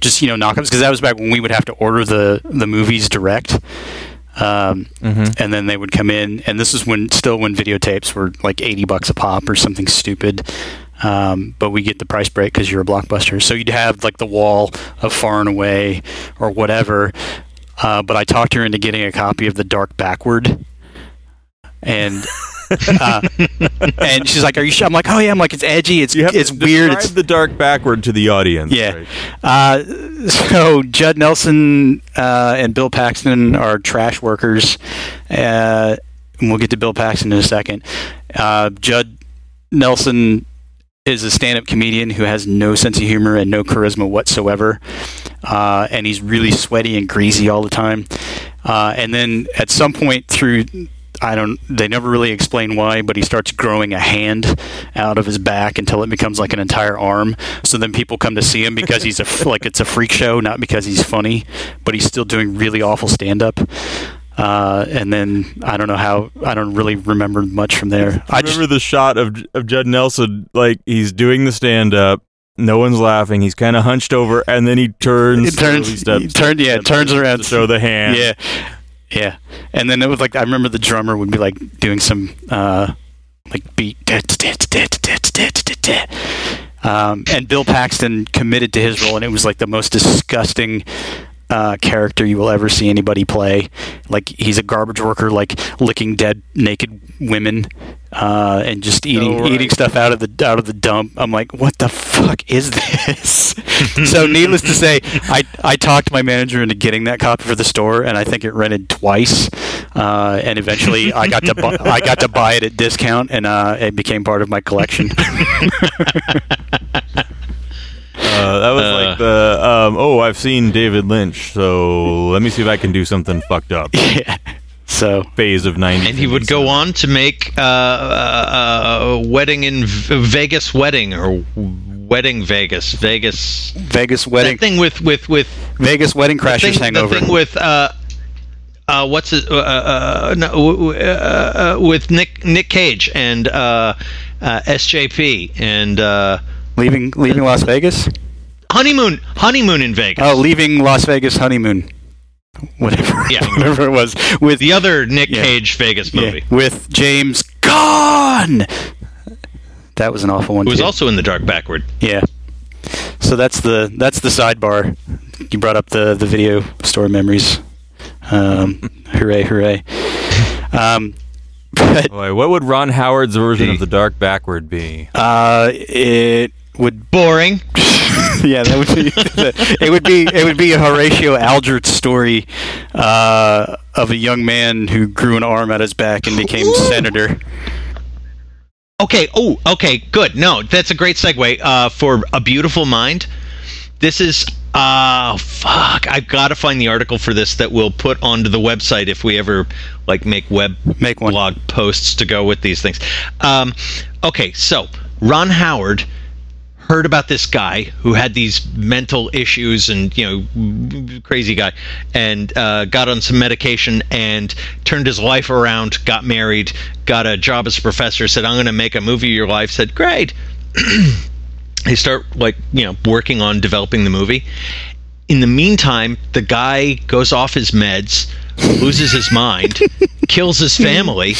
S1: just you know knockups because that was back when we would have to order the the movies direct, um,
S3: Mm-hmm.
S1: and then they would come in, and this is when still when videotapes were like eighty bucks a pop or something stupid. Um, but we get the price break because you're a blockbuster. So you'd have like the wall of Far and Away or whatever. Uh, but I talked her into getting a copy of The Dark Backward, and uh, and she's like, "Are you sure?" I'm like, "Oh yeah." I'm like, "It's edgy. It's it's weird. It's
S3: the dark backward to the audience.
S1: yeah."
S3: right?
S1: Uh, so Judd Nelson uh, and Bill Paxton are trash workers, uh, and we'll get to Bill Paxton in a second. Uh, Judd Nelson is a stand-up comedian who has no sense of humor and no charisma whatsoever, uh, and he's really sweaty and greasy all the time. Uh, and then at some point through, I don't, they never really explain why, but he starts growing a hand out of his back until it becomes like an entire arm. So then people come to see him because he's a like it's a freak show, not because he's funny, but he's still doing really awful stand-up. Uh, and then I don't know how I don't really remember much from there. I
S3: I
S1: just
S3: remember the shot of of Judd Nelson, like he's doing the stand up, No one's laughing. He's kind of hunched over, and then he turns.
S1: It turns, he turn, yeah, turns around
S3: to show the hand.
S1: Yeah, yeah. And then it was like I remember the drummer would be like doing some uh, like beat, um, and Bill Paxton committed to his role, and it was like the most disgusting. Uh, character you will ever see anybody play. Like he's a garbage worker, like licking dead naked women, uh, and just eating
S3: right.
S1: eating stuff out of the out of the dump. I'm like, what the fuck is this? so, needless to say, I I talked my manager into getting that copy for the store, and I think it rented twice. Uh, and eventually, I got to bu- I got to buy it at discount, and uh, it became part of my collection.
S3: Uh, that was
S2: Uh.
S3: like the um, oh, I've seen David Lynch, so let me see if I can do something fucked up.
S1: yeah. So
S3: Phase of '90s,
S2: And he would go on to make uh, uh, uh, Wedding in v- Vegas Wedding or Wedding Vegas Vegas
S1: Vegas wedding
S2: that thing with with with
S1: Vegas wedding
S2: the
S1: crashers
S2: thing,
S1: hangover.
S2: the thing with uh uh what's it uh, uh, no, w- w- uh, uh, with Nick Nick Cage and uh, uh SJP and uh
S1: leaving leaving Las Vegas.
S2: honeymoon honeymoon in Vegas.
S1: Oh, leaving Las Vegas honeymoon. Whatever.
S2: Yeah.
S1: whatever it was with
S2: the other Nick
S1: Yeah.
S2: Cage Vegas
S1: yeah,
S2: movie.
S1: with James Caan. That was an awful one.
S2: It was
S1: too.
S2: also in the dark backward.
S1: Yeah. So that's the that's the sidebar. You brought up the the video store memories. Um, hooray, hooray. Um, but
S3: Boy, what would Ron Howard's version
S2: The-
S3: of the Dark Backward be?
S1: uh, it would
S2: Boring.
S1: yeah, that would be it would be it would be a Horatio Alger story uh, of a young man who grew an arm out his back and became
S2: Ooh.
S1: senator.
S2: Okay. Oh, okay. Good. No, that's a great segue uh, for a beautiful mind. This is uh fuck. I've got to find the article for this that we'll put onto the website if we ever like make web
S1: Make one.
S2: blog posts to go with these things. Um, okay, so Ron Howard heard about this guy who had these mental issues and you know crazy guy and uh, got on some medication and turned his life around got married got a job as a professor said i'm going to make a movie of your life said great. They start like you know working on developing the movie. In the meantime the guy goes off his meds loses his mind kills his family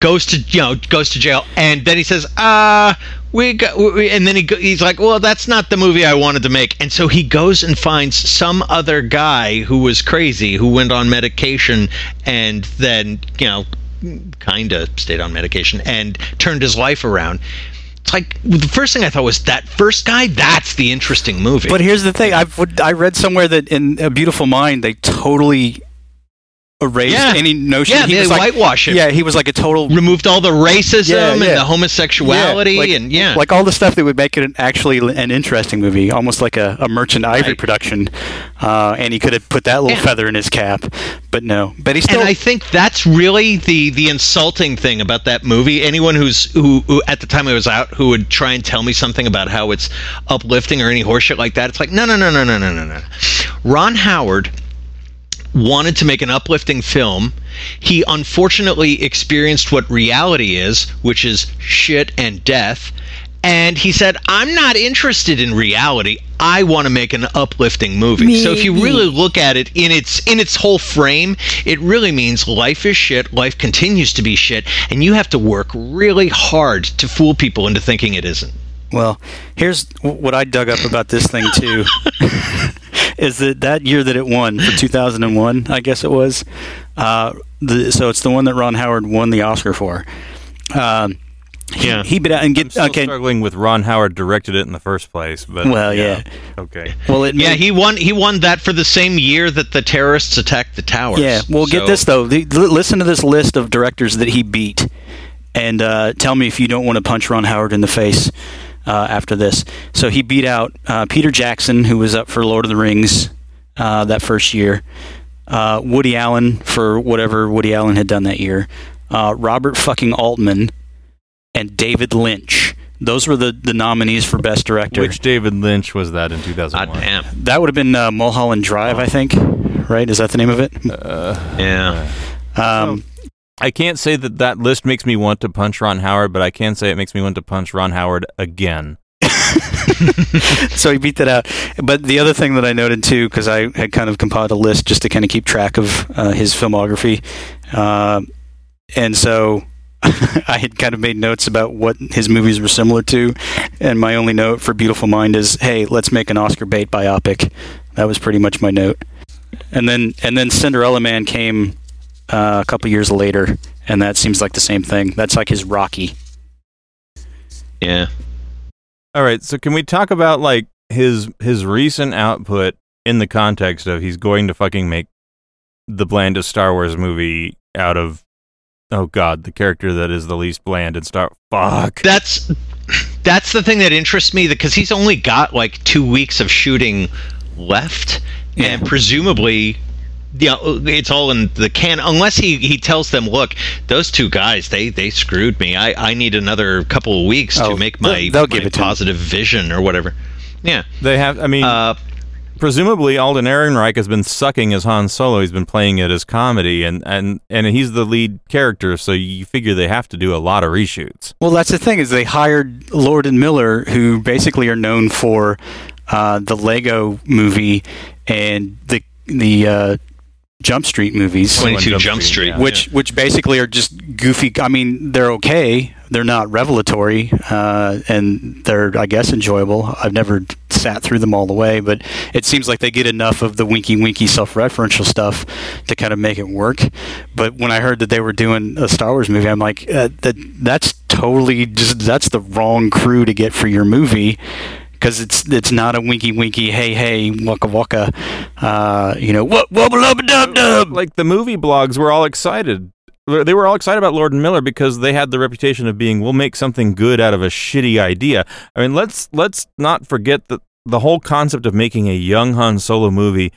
S2: goes to you know goes to jail and then he says uh we got we, and then he go, he's like well that's not the movie i wanted to make. And so he goes and finds some other guy who was crazy who went on medication and then you know kind of stayed on medication and turned his life around. It's like the first thing i thought was that first guy that's the interesting movie.
S1: But here's the thing: I've I read somewhere that in A Beautiful Mind they totally erased
S2: yeah.
S1: any notion.
S2: Yeah,
S1: he
S2: they
S1: was like. Yeah, he was like a total
S2: removed all the racism
S1: yeah, yeah.
S2: and the homosexuality
S1: like,
S2: and yeah,
S1: like all the stuff that would make it an, actually an interesting movie, almost like a, a Merchant Ivory
S2: right.
S1: production. Uh, and he could have put that little feather in his cap, but no. But he still.
S2: And I think that's really the the insulting thing about that movie. Anyone who's who, who at the time it was out who would try and tell me something about how it's uplifting or any horseshit like that, it's like no, no, no, no, no, no, no, no. Ron Howard wanted to make an uplifting film. He unfortunately experienced what reality is, which is shit and death. And he said, I'm not interested in reality. I want to make an uplifting movie. So if you really look at it in its in its whole frame, it really means life is shit, life continues to be shit, and you have to work really hard to fool people into thinking it isn't.
S1: Well, here's what I dug up about this thing too. is that that year that it won for 2001, I guess it was. Uh, the, so it's the one that Ron Howard won the Oscar for. Um, he-
S2: Yeah.
S1: he bit out and
S3: I'm
S1: get
S3: still
S1: okay.
S3: struggling with Ron Howard directed it in the first place, but
S1: Well, yeah.
S3: okay.
S1: Well, it
S2: Yeah,
S1: made-
S2: he won he won that for the same year that the terrorists attacked the towers.
S1: Yeah, well, get this though. The, l- listen to this list of directors that he beat, and uh, tell me if you don't want to punch Ron Howard in the face uh, after this. So he beat out uh, Peter Jackson, who was up for Lord of the Rings uh, that first year. Uh, Woody Allen for whatever Woody Allen had done that year. Uh, Robert fucking Altman and David Lynch. Those were the, the nominees for best director.
S3: Which David Lynch was that in
S2: God
S3: 2001?
S2: damn.
S1: that would have been uh, Mulholland Drive, I think. Right? Is that the name of it?
S2: Yeah.
S1: Um,
S3: I can't say that that list makes me want to punch Ron Howard, but I can say it makes me want to punch Ron Howard again.
S1: so he beat that out. But the other thing that I noted too, because I had kind of compiled a list just to kind of keep track of uh, his filmography, uh, and so I had kind of made notes about what his movies were similar to, and my only note for Beautiful Mind is, "Hey, let's make an Oscar bait biopic." That was pretty much my note. And then and then Cinderella Man came uh, a couple years later, and that seems like the same thing. That's like his Rocky.
S2: Yeah.
S3: All right, so can we talk about like his his recent output in the context of he's going to fucking make the blandest Star Wars movie out of oh god, the character that is the least bland in Star fuck.
S2: That's that's the thing that interests me because he's only got like 2 weeks of shooting left and presumably yeah, it's all in the can. Unless he, he tells them, look, those two guys, they, they screwed me. I, I need another couple of weeks
S1: Oh,
S2: to make my,
S1: they'll- they'll
S2: my
S1: give it
S2: positive vision or whatever. Yeah.
S3: They have I mean
S2: Uh,
S3: presumably Alden Ehrenreich has been sucking as Han Solo. He's been playing it as comedy, and and and he's the lead character. So you figure they have to do a lot of reshoots.
S1: Well, that's the thing is they hired Lord and Miller, who basically are known for uh, the Lego Movie and the the uh, Jump Street movies,
S2: 22
S3: Jump
S2: Jump
S3: Street,
S2: Street.
S3: yeah.
S1: which which basically are just goofy. I mean, they're okay. They're not revelatory, uh, and they're I guess enjoyable. I've never sat through them all the way, but it seems like they get enough of the winky winky self-referential stuff to kind of make it work. But when I heard that they were doing a Star Wars movie, I'm like, uh, that that's totally just that's the wrong crew to get for your movie. Because it's it's not a winky winky hey hey waka waka, uh, you know what lubba dub dub.
S3: Like the movie blogs were all excited. They were all excited about Lord and Miller because they had the reputation of being we'll make something good out of a shitty idea. I mean, let's let's not forget that the whole concept of making a young Han Solo movie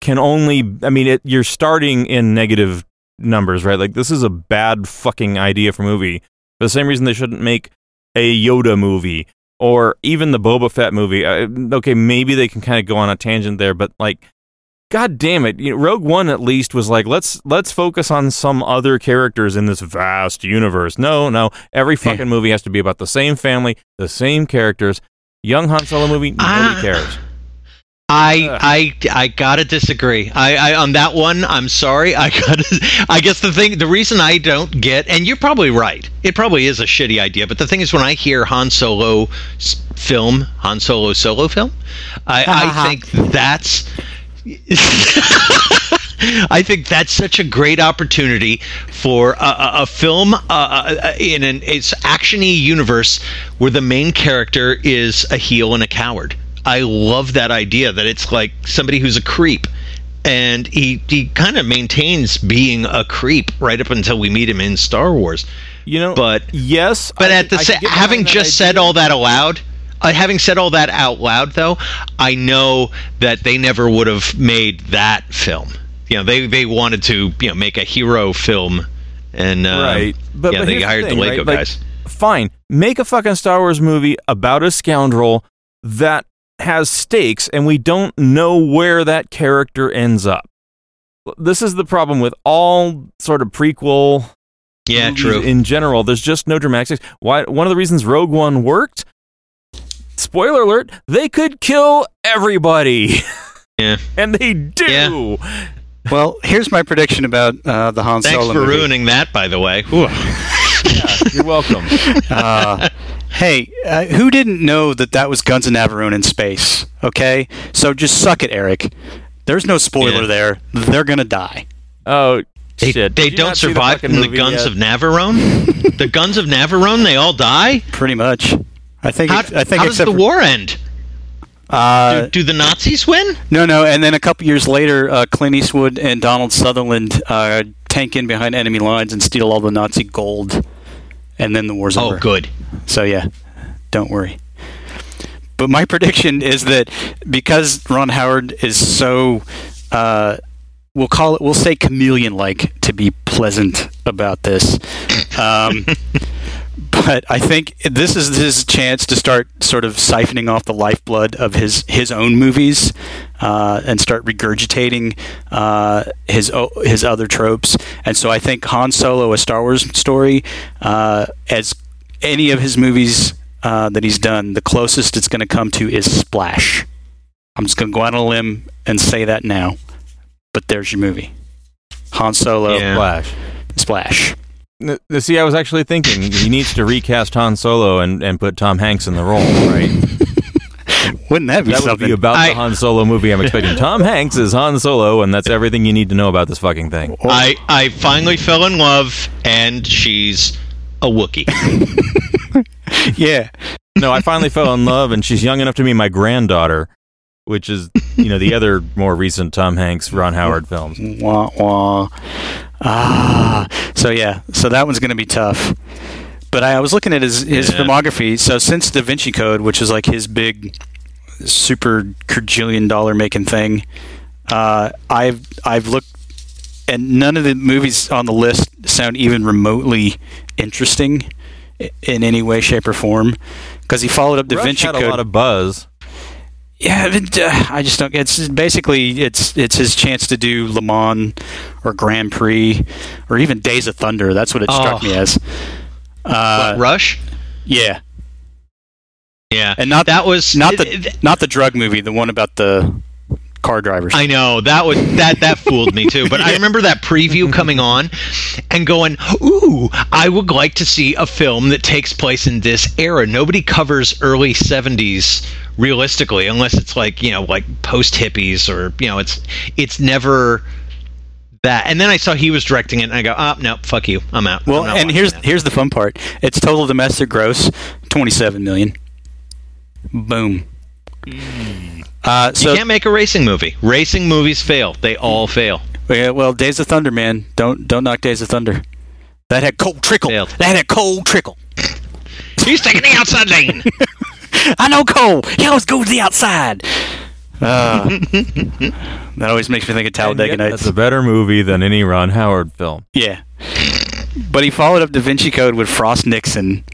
S3: can only I mean, it, you're starting in negative numbers, right? Like this is a bad fucking idea for movie. For the same reason they shouldn't make a Yoda movie or even the Boba Fett movie. Uh, okay, maybe they can kind of go on a tangent there, but like God damn it! You know, Rogue One at least was like let's let's focus on some other characters in this vast universe. No, no, every fucking movie has to be about the same family, the same characters. Young Han Solo movie, nobody
S2: Ah.
S3: cares.
S2: I,
S3: Ugh.
S2: I I gotta disagree. I, I on that one. I'm sorry. I gotta. I guess the thing, the reason I don't get, and you're probably right. It probably is a shitty idea. But the thing is, when I hear Han Solo film, Han Solo solo film, I, I think that's. I think that's such a great opportunity for a, a, a film uh, uh, in an it's actiony universe where the main character is a heel and a coward. I love that idea that it's like somebody who's a creep, and he he kind of maintains being a creep right up until we meet him in Star Wars.
S3: You know,
S2: But-
S3: yes,
S2: But
S3: I-
S2: at the sa- having just said all that aloud, uh, having said all that out loud, though, I know that they never would have made that film. You know, they they wanted to you know make a hero film, and um,
S3: right? But,
S2: yeah,
S3: but
S2: they hired the,
S3: thing,
S2: Lego
S3: right? Like,
S2: guys.
S3: fine, make a fucking Star Wars movie about a scoundrel that has stakes, and we don't know where that character ends up. This is the problem with all sort of prequel
S2: yeah, true.
S3: In general, there's just no dramatic stakes. Why? One of the reasons Rogue One worked. Spoiler alert: they could kill everybody,
S2: yeah.
S3: and they do. Yeah.
S1: Well, here's my prediction about uh, the Han
S2: Thanks
S1: Solo
S2: for
S1: movie.
S2: ruining that, by the way. Whew.
S3: Yeah, you're welcome.
S1: Uh, hey, uh, who didn't know that that was Guns of Navarone in space? Okay, so just suck it, Eric. There's no spoiler
S2: Yeah.
S1: there. They're gonna die.
S3: Oh
S2: They,
S3: shit!
S2: they don't
S3: not see the
S2: survive
S3: fucking
S2: from the guns
S3: yet?
S2: of Navarone. the guns of Navarone, they all die.
S1: Pretty much. I think.
S2: How,
S1: it- I think
S2: how does the
S1: for-
S2: war end?
S1: Uh,
S2: do, do the Nazis win?
S1: no, no. And then a couple years later, uh, Clint Eastwood and Donald Sutherland uh, tank in behind enemy lines and steal all the Nazi gold, and then the war's
S2: Oh,
S1: over.
S2: good.
S1: So yeah, don't worry. But my prediction is that because Ron Howard is so, uh, we'll call it, we'll say chameleon-like to be pleasant about this. Um, but I think this is his chance to start sort of siphoning off the lifeblood of his his own movies uh, and start regurgitating uh, his his other tropes. And so I think Han Solo, a Star Wars story, uh, as any of his movies uh, that he's done, the closest it's going to come to is Splash. I'm just going to go out on a limb and say that now. But there's your movie, Han Solo,
S2: Yeah.
S3: Flash.
S1: Splash.
S3: N- n- See, I was actually thinking he needs to recast Han Solo and, and put Tom Hanks in the role, right?
S1: Wouldn't that be
S3: That would
S1: something?
S3: be about
S2: I-
S3: the Han Solo movie I'm expecting. Tom Hanks is Han Solo, and that's everything you need to know about this fucking thing.
S2: I, I finally fell in love, and she's a Wookiee.
S1: yeah,
S3: No, I finally fell in love, and she's young enough to be my granddaughter, which is, you know, the other more recent Tom Hanks, Ron Howard films.
S1: wah wah. Ah, so yeah, so that one's going to be tough. But I, I was looking at his his
S2: Yeah.
S1: filmography. So since Da Vinci Code, which is like his big, super quadrillion dollar making thing, uh, I've I've looked, and none of the movies on the list sound even remotely interesting in any way, shape, or form. Because he followed up Da
S3: Rush
S1: Vinci
S3: had
S1: Code.
S3: a lot of buzz.
S1: Yeah, but, uh, I just don't. It's basically it's it's his chance to do Le Mans or Grand Prix or even Days of Thunder. That's what it struck
S2: Oh.
S1: me as. Uh,
S2: What, Rush?
S1: yeah,
S2: Yeah.
S1: and not
S2: That was
S1: not the
S2: th-
S1: not the drug movie, the one about the car drivers.
S2: I know that would that that fooled me too. But I remember that preview coming on and going, "Ooh, I would like to see a film that takes place in this era." Nobody covers early '70s realistically, unless it's like you know, like post hippies or you know, it's it's never that. And then I saw he was directing it, and I go, ah, "Oh no, fuck you, I'm out."
S1: well,
S2: I'm
S1: and here's
S2: that."
S1: here's the fun part. It's total domestic gross, twenty seven million. Boom. Uh,
S2: you can't make a racing movie. Racing movies fail. They all fail.
S1: Yeah, well, Days of Thunder, man. Don't don't knock Days of Thunder. That had Cole Trickle.
S2: Failed.
S1: That had Cole Trickle.
S2: He's taking the outside lane.
S1: I know Cole. He always goes to the outside. Uh, that always makes me think of
S3: And
S1: Talladega
S3: yet
S1: Nights.
S3: That's a better movie than any Ron Howard film.
S1: yeah. But he followed up Da Vinci Code with Frost Nixon,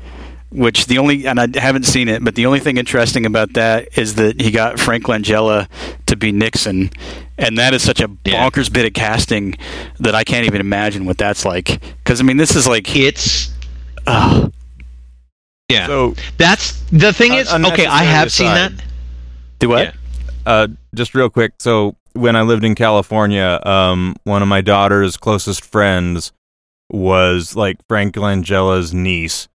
S1: which the only, and I haven't seen it, but the only thing interesting about that is that he got Frank Langella to be Nixon. And that is such a
S2: Yeah.
S1: bonkers bit of casting that I can't even imagine what that's like. Because, I mean, this is like,
S2: It's
S1: uh,
S2: yeah.
S3: So,
S2: That's the thing
S3: Un-
S2: is okay. I
S3: unnecessary
S2: have seen
S3: aside.
S2: that.
S1: do what?
S2: Yeah.
S3: uh, just real quick. So, when I lived in California, um, one of my daughter's closest friends was like Frank Langella's niece.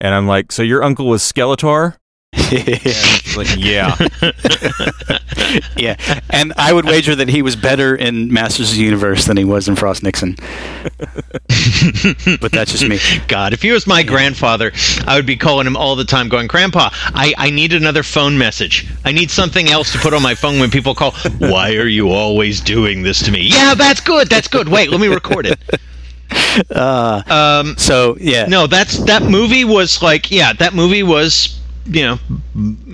S3: And I'm like, so your uncle was Skeletor? And like, yeah.
S1: yeah, and I would wager that he was better in Masters of the Universe than he was in Frost Nixon. but that's just me.
S2: God, if he was my grandfather, I would be calling him all the time, going, "Grandpa, I, I need another phone message. I need something else to put on my phone when people call. Why are you always doing this to me? Yeah, that's good. That's good. Wait, let me record it.
S1: Uh,
S2: Um,
S1: so yeah,
S2: no, that's that movie was like, yeah, that movie was, you know,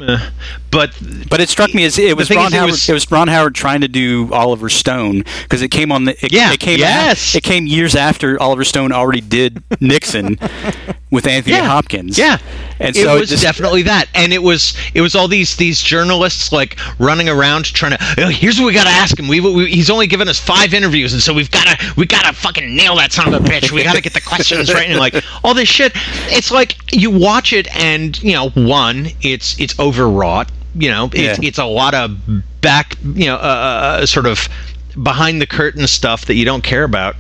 S2: uh, but
S1: but it struck me as it was Ron
S2: is, it
S1: Howard.
S2: was-
S1: it was Ron Howard trying to do Oliver Stone because it came on the it,
S2: Yeah,
S1: it came
S2: yes.
S1: it came years after Oliver Stone already did Nixon with Anthony
S2: Yeah,
S1: Hopkins.
S2: Yeah,
S1: and so it
S2: was
S1: just-
S2: definitely that, and it was it was all these these journalists like running around trying to. "Oh, here's what we got to ask him. We, we he's only given us five interviews, and so we've got to we got to fucking nail that son of a bitch. We got to get the questions right, and like all this shit. It's like you watch it, and you know, one, it's it's overwrought. You know, it's
S1: Yeah.
S2: it's a lot of back, you know, uh, sort of behind the curtain stuff that you don't care about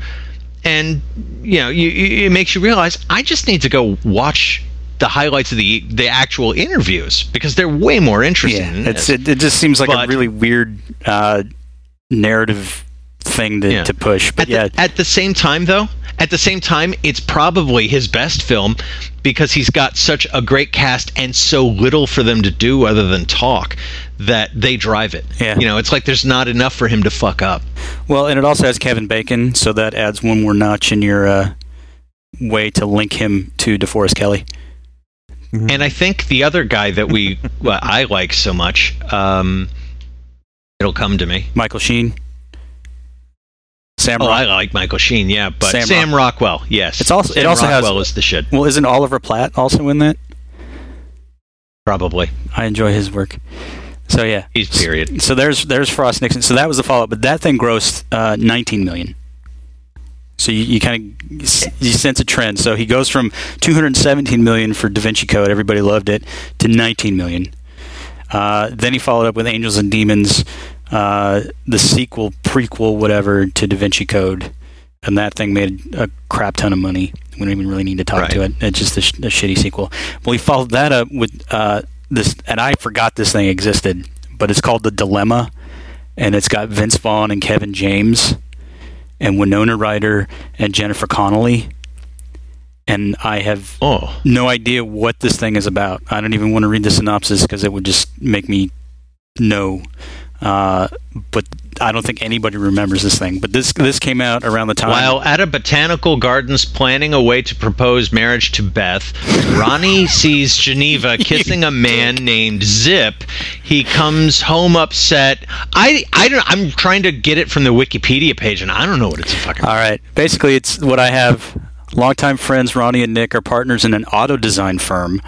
S2: and you know you, you, it makes you realize i just need to go watch the highlights of the the actual interviews because they're way more interesting
S1: yeah, it's it, it just seems like a really weird uh, narrative thing to,
S2: Yeah.
S1: to push. But
S2: at,
S1: yeah,
S2: the, at the same time though at the same time it's probably his best film because he's got such a great cast and so little for them to do other than talk that they drive it
S1: Yeah.
S2: you know it's like there's not enough for him to fuck up
S1: Well, and it also has Kevin Bacon, so that adds one more notch in your uh, way to link him to DeForest Kelley.
S2: And I think the other guy that we well, I like so much, um, it'll come to me.
S1: Michael Sheen, Sam
S2: Oh, I like Michael Sheen, yeah, but
S1: Sam
S2: Sam, Rockwell, yes.
S1: It's also- it
S2: Sam
S1: also has-
S2: Rockwell is the shit,
S1: Well, isn't Oliver Platt also in that?
S2: probably.
S1: I enjoy his work. So yeah,
S2: He's period.
S1: So there's there's Frost Nixon. So that was the follow up, but that thing grossed uh, 19 million. So you, you kind of you sense a trend. So he goes from 217 million for Da Vinci Code, everybody loved it, to 19 million. Uh, then he followed up with Angels and Demons, uh, the sequel, prequel, whatever to Da Vinci Code, and that thing made a crap ton of money. We don't even really need to talk
S2: Right.
S1: to it. It's just a, sh- a shitty sequel. Well, he followed that up with uh, this, and I forgot this thing existed, but it's called The Dilemma, and it's got Vince Vaughn and Kevin James, and Winona Ryder and Jennifer Connelly. And I have
S2: Oh,
S1: no idea what this thing is about. I don't even want to read the synopsis because it would just make me know. Uh, but I don't think anybody remembers this thing. But this this came out around the time.
S2: While at a botanical gardens planning a way to propose marriage to Beth, Ronnie sees Geneva kissing a man named Zip. He comes home upset. I I don't I'm trying to get it from the Wikipedia page and I don't know what it's fucking
S1: All right. Basically, it's what I have. Longtime friends Ronnie and Nick are partners in an auto design firm.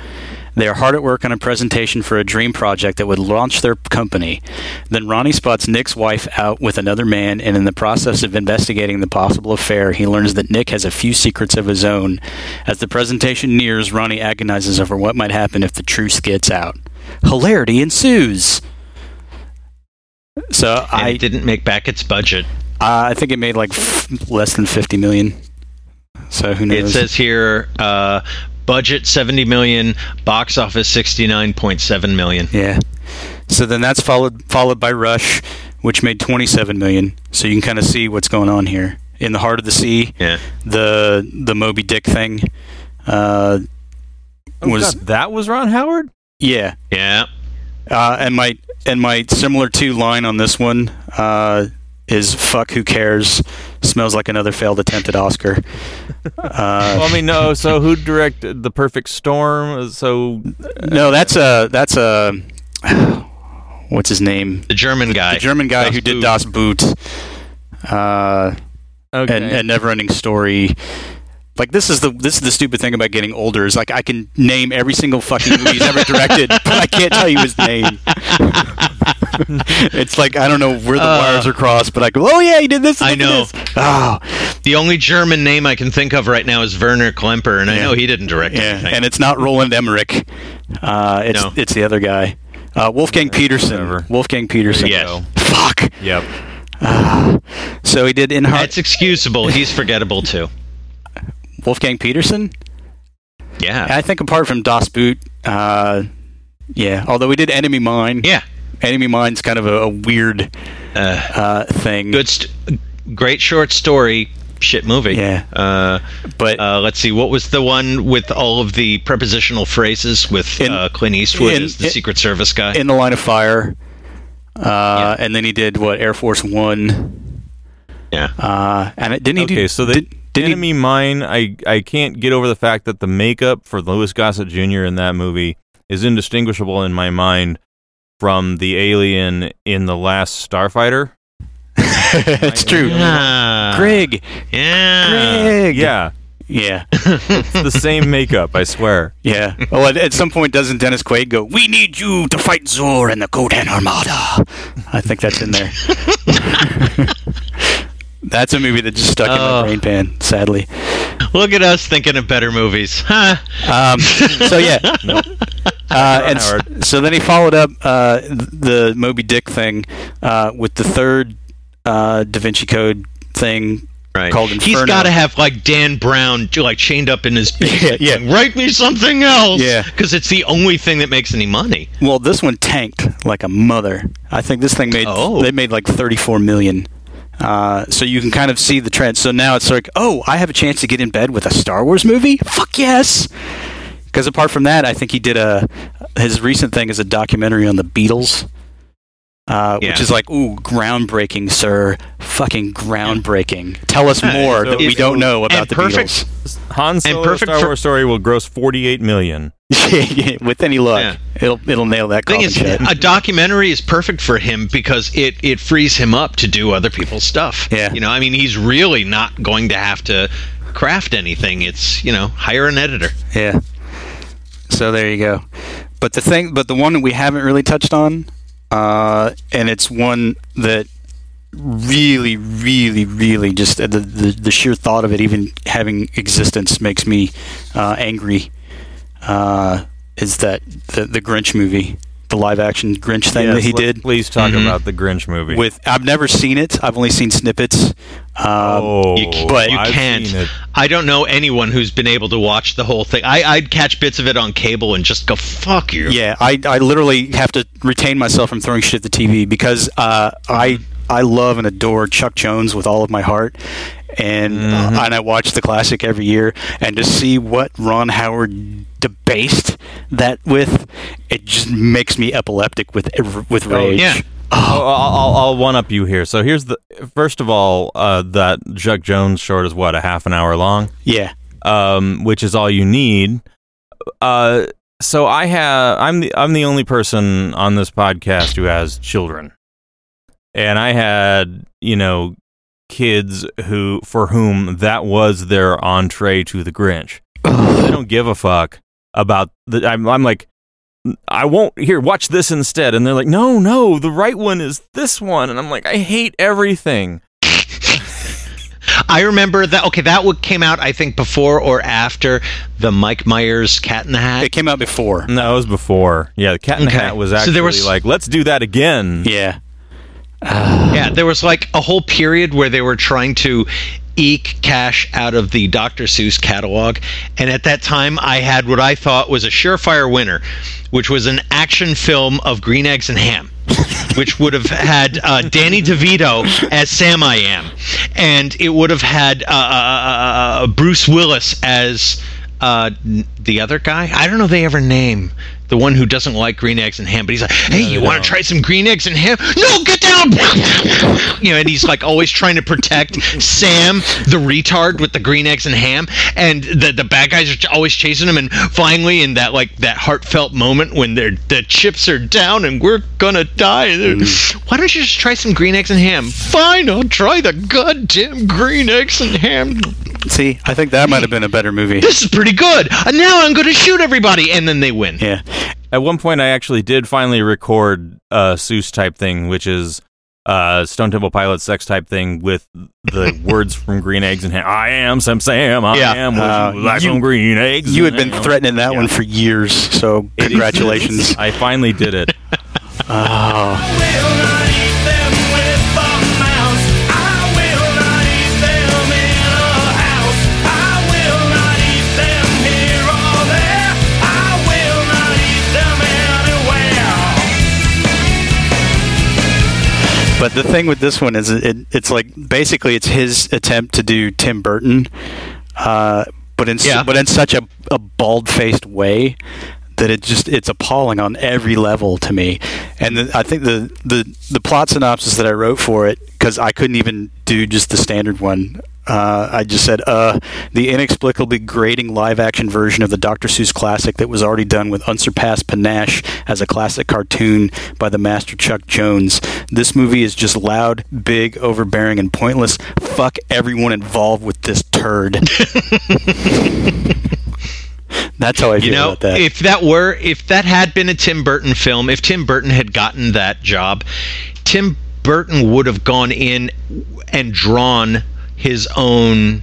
S1: They are hard at work on a presentation for a dream project that would launch their company. Then Ronnie spots Nick's wife out with another man, and in the process of investigating the possible affair, he learns that Nick has a few secrets of his own. As the presentation nears, Ronnie agonizes over what might happen if the truth gets out. Hilarity ensues. So
S2: and
S1: I,
S2: it didn't make back its budget.
S1: uh, I think it made like f- less than fifty million. So who knows?
S2: It says here uh, budget 70 million, box office 69.7 million.
S1: yeah. So then that's followed followed by Rush, which made twenty seven million. So you can kind of see what's going on here. In the heart of the sea,
S2: Yeah.
S1: the the Moby Dick thing. Uh,
S3: Oh,
S1: was
S3: God, that was Ron Howard?
S1: yeah,
S2: Yeah.
S1: uh, and my and my similar to line on this one uh, is "fuck who cares." Smells like another failed attempt at Oscar. Uh,
S3: Well, I mean, no. So who directed The Perfect Storm? So
S1: no, that's a that's a what's his name?
S2: The German guy.
S1: The German guy
S2: Das
S1: who did
S2: Boot.
S1: Das Boot, uh,
S3: okay.
S1: and, and Neverending Story. Like this is the this is the stupid thing about getting older is like I can name every single fucking movie he's ever directed, but I can't tell you his name. it's like I don't know where the
S2: Uh,
S1: wires are crossed, but I go, oh yeah, he did this. and
S2: I know.
S1: this." Oh,
S2: The only German name I can think of right now is Werner Klemper, and I know he didn't direct
S1: yeah,
S2: anything.
S1: and it's not Roland Emmerich. Uh, it's
S2: No.
S1: it's the other guy, uh, Wolfgang Petersen.
S3: whatever.
S1: Wolfgang Petersen.
S2: Yes.
S1: Fuck.
S3: Yep.
S1: Ah. so he did in heart.
S2: That's excusable. He's forgettable too.
S1: Wolfgang Petersen.
S2: Yeah.
S1: I think apart from Das Boot, uh, yeah. Although we did Enemy Mine.
S2: Yeah.
S1: Enemy Mine's kind of a, a weird
S2: Uh,
S1: uh, thing.
S2: good, st- great short story. Shit movie.
S1: Yeah.
S2: Uh,
S1: but
S2: uh, let's see. What was the one with all of the prepositional phrases with
S1: In-
S2: uh, Clint Eastwood
S1: in-
S2: as the
S1: in-
S2: Secret Service guy?
S1: in the line of fire. Uh, and then he did what Air Force One.
S2: yeah.
S1: Uh, and it, didn't he do?
S3: Okay, so the
S1: did, didn't he-
S3: Enemy Mine, I I can't get over the fact that the makeup for Louis Gossett Jr. in that movie is indistinguishable in my mind from the alien in the last Starfighter.
S1: it's true.
S2: Yeah.
S1: Grig.
S2: Yeah.
S1: Grig.
S3: Yeah,
S1: Yeah.
S3: it's the same makeup. I swear.
S1: Yeah. Well, at, at some point, doesn't Dennis Quaid go, "We need you to fight Xur and the Kodan Armada"? I think that's in there. that's a movie that just stuck in
S2: Oh.
S1: my brain pan. Sadly.
S2: Look at us thinking of better movies. Huh.
S1: Um, so yeah. Uh, and s- so then he followed up uh, the Moby Dick thing uh, with the third uh, Da Vinci Code thing
S2: Right.
S1: called
S2: He's
S1: Inferno.
S2: got to have like Dan Brown like chained up in his basement.
S1: Yeah, yeah.
S2: going, Write me something else.
S1: Yeah.
S2: Because it's the only thing that makes any money.
S1: Well, this one tanked like a mother. I think this thing made
S2: Oh.
S1: they made like 34 million. Uh, so you can kind of see the trend. So now it's like, oh, I have a chance to get in bed with a Star Wars movie. Fuck yes! Because apart from that, I think he did a his recent thing is a documentary on the Beatles, uh,
S2: Yeah.
S1: which is like, ooh, groundbreaking, sir, fucking groundbreaking. Tell us more
S3: so
S1: that we don't know about the
S2: perfect-
S1: Beatles.
S3: Han Solo
S2: perfect
S3: Star Wars story will gross 48 million.
S1: with any luck,
S2: Yeah.
S1: it'll it'll nail that.
S2: thing is,
S1: shut.
S2: a documentary is perfect for him because it it frees him up to do other people's stuff.
S1: Yeah.
S2: You know, I mean, he's really not going to have to craft anything. It's you know, hire an editor.
S1: Yeah. So there you go. But the thing, but the one that we haven't really touched on, uh, and it's one that really, really, really just the, the the sheer thought of it even having existence makes me uh, angry. Uh, is that the the Grinch movie, the live action Grinch thing
S3: Yes,
S1: that he
S3: let's
S1: did?
S3: Please talk
S2: Mhm.
S3: about the Grinch movie.
S1: With I've never seen it. I've only seen snippets. Um,
S3: oh,
S2: you
S1: but
S2: you
S3: I've
S2: can't.
S3: seen it.
S2: I don't know anyone who's been able to watch the whole thing. I, I'd catch bits of it on cable and just go, "Fuck you."
S1: Yeah, I, I literally have to retain myself from throwing shit at the TV because uh, I I love and adore Chuck Jones with all of my heart, and
S3: Mhm.
S1: uh, and I watch the classic every year, and to see what Ron Howard debased that with, it just makes me epileptic with with rage.
S2: yeah.
S3: Oh, I'll, I'll, I'll one up you here. So here's the first of all, uh, that Chuck Jones short is what a half an hour long,
S1: yeah.
S3: um, which is all you need. Uh, so I have I'm the I'm the only person on this podcast who has children, and I had you know kids who for whom that was their entree to the Grinch. I don't give a fuck about the. I'm, I'm like, I won't here. Watch this instead, and they're like, no, no, the right one is this one, and I'm like, I hate everything.
S2: I remember that. Okay, that one came out, I think, before or after the Mike Myers Cat in the Hat.
S1: It came out before.
S3: No, it was before. Yeah, the Cat in
S2: Okay.
S3: the Hat was
S2: So
S3: actually
S2: there was-
S3: like, let's do that again.
S1: Yeah.
S2: Yeah, there was like a whole period where they were trying to eke cash out of the Dr. Seuss catalog. And at that time, I had what I thought was a surefire winner, which was an action film of Green Eggs and Ham. which would have had uh, Danny DeVito as Sam I Am, and it would have had uh, uh, uh, uh, Bruce Willis as uh, the other guy. I don't know they ever name the one who doesn't like green eggs and ham, but he's like, "Hey, you
S3: they
S2: want to try some green eggs and ham? No, get down!" you know, and he's like always trying to protect Sam, the retard with the green eggs and ham, and the the bad guys are always chasing him. And finally, in that like that heartfelt moment when they're the chips are down and we're gonna die, they're, mm. why don't you just try some green eggs and ham? Fine, I'll try the goddamn green eggs and ham.
S1: See, I think that might have been a better movie.
S2: This is pretty good. And now I'm going to shoot everybody, and then they win.
S1: Yeah.
S3: At one point, I actually did finally record a Seuss type thing, which is uh, Stone Temple Pilots sex type thing with the words from Green Eggs and Ham. I am Sam Sam. I
S2: Yeah.
S3: am.
S1: Uh,
S3: like some green eggs?
S1: You had been
S3: ham?
S1: threatening that one for years, so congratulations.
S3: I finally did it.
S1: Oh. But the thing with this one is, it, it's like basically it's his attempt to do Tim Burton, uh, but in
S2: Yeah.
S1: but in such a, a bald faced way that it just it's appalling on every level to me. And the, I think the, the the plot synopsis that I wrote for it because I couldn't even do just the standard one. Uh, I just said, uh, the inexplicably grating live action version of the Dr. Seuss classic that was already done with unsurpassed panache as a classic cartoon by the master Chuck Jones. This movie is just loud, big, overbearing, and pointless. Fuck everyone involved with this turd. That's how I feel
S2: You know,
S1: about that.
S2: if that were, if that had been a Tim Burton film, if Tim Burton had gotten that job, Tim Burton would have gone in and drawn his own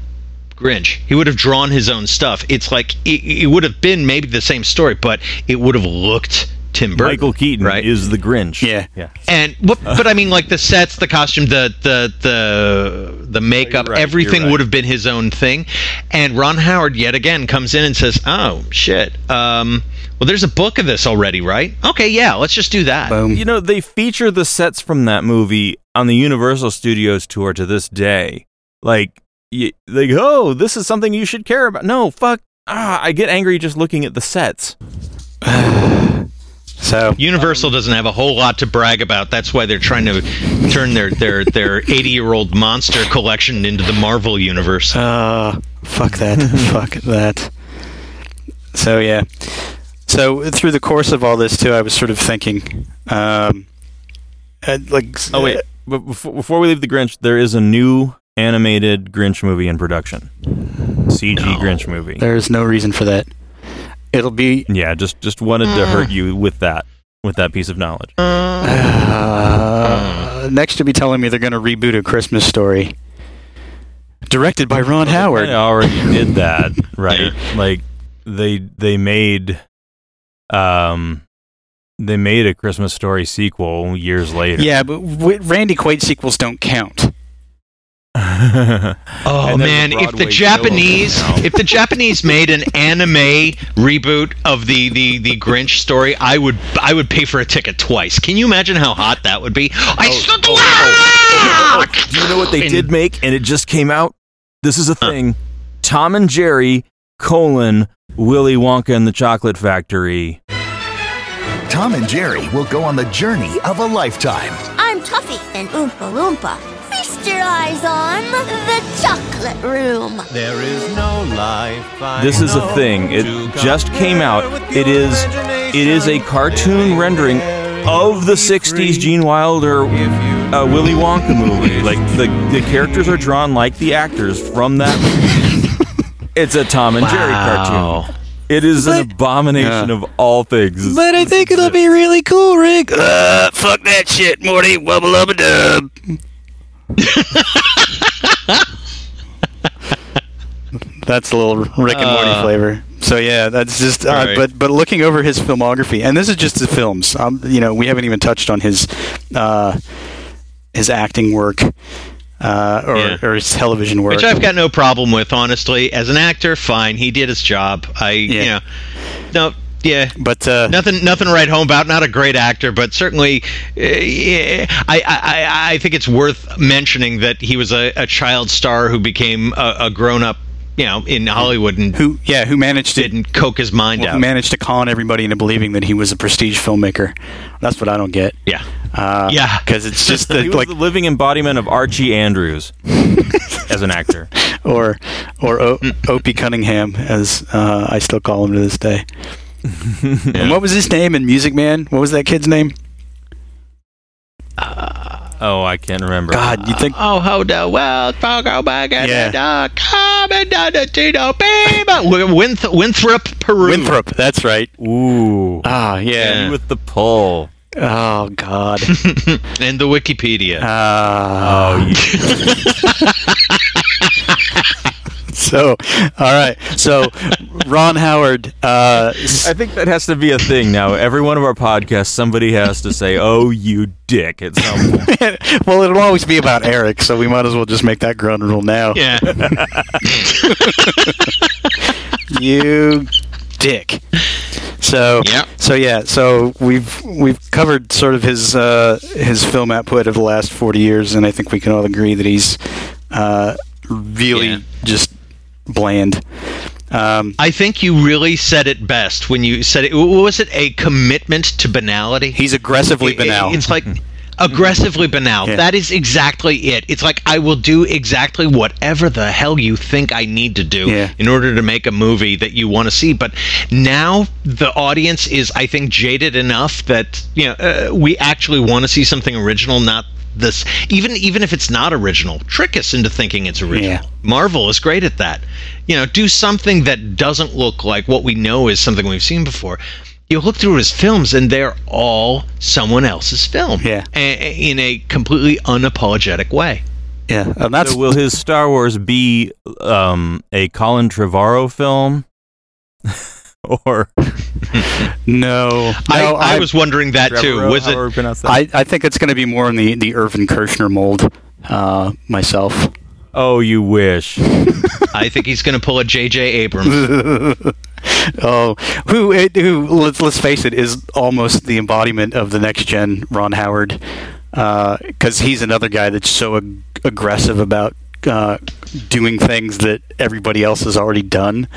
S2: Grinch. He would have drawn his own stuff. It's like it, it would have been maybe the same story, but it would have looked Tim Burton.
S3: Michael Keaton
S2: right?
S3: is the Grinch.
S1: Yeah.
S3: Yeah.
S2: And but, but I mean, like the sets, the costume, the the the the makeup,
S3: right,
S2: everything
S3: right.
S2: would have been his own thing. And Ron Howard yet again comes in and says, "Oh shit, um, well, there's a book of this already, right? Okay, yeah, let's just do that."
S1: Boom.
S3: You know, they feature the sets from that movie on the Universal Studios tour to this day. Like, y- like, oh, this is something you should care about. No, fuck. Ah, I get angry just looking at the sets.
S1: So
S2: Universal doesn't have a whole lot to brag about. That's why they're trying to turn their their their 80 year old monster collection into the Marvel universe.
S1: Uh, fuck that. fuck that. So yeah. So through the course of all this too, I was sort of thinking, um, uh, like,
S3: Oh wait, but before, before we leave the Grinch, there is a new animated Grinch movie in production. CG Grinch movie.
S1: there is no reason for that. It'll be
S3: Yeah, just just wanted to hurt you with that. with that piece of knowledge.
S1: Uh, next, you'll be telling me they're going to reboot a Christmas story, directed by Ron Howard.
S3: They already did that, right? Like they they made um they made a Christmas story sequel years later.
S1: Yeah, but Randy Quaid sequels don't count.
S2: Oh
S3: And there's
S2: man, if the
S3: show of it
S2: Japanese if the Japanese made an anime reboot of the, the, the Grinch story, I would I would pay for a ticket twice. Can you imagine how hot that would be? I oh, stood oh,
S3: Do oh. you know what they
S2: And-
S3: did make and it just came out? This is a thing. Tom and Jerry colon Willy Wonka and the Chocolate Factory.
S4: Tom and Jerry will go on the journey of a lifetime.
S5: I'm Tuffy and Oompa Loompa. Feast your eyes on the chocolate room.
S6: There is no life. I
S3: This is a thing. It just came out.
S6: compare with
S3: It
S6: your
S3: is it is a cartoon rendering of the 60s Gene Wilder uh, Willy Wonka movie. Like the the characters are drawn like the actors from that movie. It's a Tom and Jerry cartoon. It is an abomination
S1: Yeah.
S3: of all things.
S1: But I think it'll be really cool, Rick. Uh, fuck that shit, Morty. Wubba lubba dub. That's a little Rick and Morty
S2: Uh,
S1: flavor. So yeah, that's just. Uh,
S2: Right.
S1: But but looking over his filmography, and this is just the films. Um, you know, we haven't even touched on his uh, his acting work uh, or,
S2: Yeah.
S1: or his television work.
S2: Which I've got no problem with, honestly. As an actor, fine. He did his job. I,
S1: Yeah.
S2: you know, no, yeah.
S1: but uh,
S2: Nothing, nothing to write home about. Not a great actor, but certainly, uh, yeah, I, I, I- I think it's worth mentioning that he was a, a child star who became a, a grown-up, you know, in Hollywood and
S1: who yeah who managed to
S2: didn't coke his mind
S1: well,
S2: out.
S1: managed to con everybody into believing that he was a prestige filmmaker. That's what I don't get.
S2: yeah,
S1: Uh,
S2: Yeah.
S1: because it's just the,
S3: He was
S1: like
S3: the living embodiment of Archie Andrews as an actor.
S1: or or o- Opie Cunningham, as uh, I still call him to this day. And what was his name in Music Man? What was that kid's name?
S3: Oh, I can't remember.
S1: God, you think?
S2: Oh, how the well, go back and
S1: Yeah.
S2: uh, come and down the Tito baby. Winth- Winthrop, Paroo.
S1: Winthrop. That's right.
S3: Ooh.
S1: Ah, yeah.
S2: Yeah.
S3: With the pull.
S1: Oh God.
S2: and the Wikipedia.
S1: Ah.
S3: Oh, yeah.
S1: So, all right. So, Ron Howard. Uh,
S3: I think that has to be a thing now. Every one of our podcasts, somebody has to say, "Oh, you dick!" At some point.
S1: well, it'll always be about Eric, so we might as well just make that ground rule now.
S2: yeah.
S1: you dick. So
S2: Yeah.
S1: so yeah, so we've we've covered sort of his uh, his film output of the last forty years, and I think we can all agree that he's uh, really
S2: Yeah.
S1: just bland. Um,
S2: I think you really said it best when you said it. Was it a commitment to banality?
S1: he's aggressively banal.
S2: It's like aggressively banal.
S1: Yeah.
S2: That is exactly it. It's like I will do exactly whatever the hell you think I need to do
S1: Yeah.
S2: in order to make a movie that you want to see. But now the audience is, I think, jaded enough that you know uh, we actually want to see something original, not this. Even even if it's not original, trick us into thinking it's original.
S1: Yeah.
S2: Marvel is great at that. You know, do something that doesn't look like what we know is something we've seen before. You look through his films, and they're all someone else's film.
S1: Yeah.
S2: a- a- in a completely unapologetic way.
S1: yeah, and that's
S3: So will his Star Wars be um, a Colin Trevorrow film, or
S1: no,
S2: I,
S1: no.
S2: I, was wondering that too. Was it?
S3: however you pronounce that?
S1: I, I think it's going to be more in the the Irvin Kershner mold. Uh, myself.
S3: oh, you wish.
S2: I think he's going to pull a J.J. Abrams.
S1: Oh, who it, who? Let's let's face it, is almost the embodiment of the next gen Ron Howard, because he's another guy that's so ag- aggressive about uh, doing things that everybody else has already done.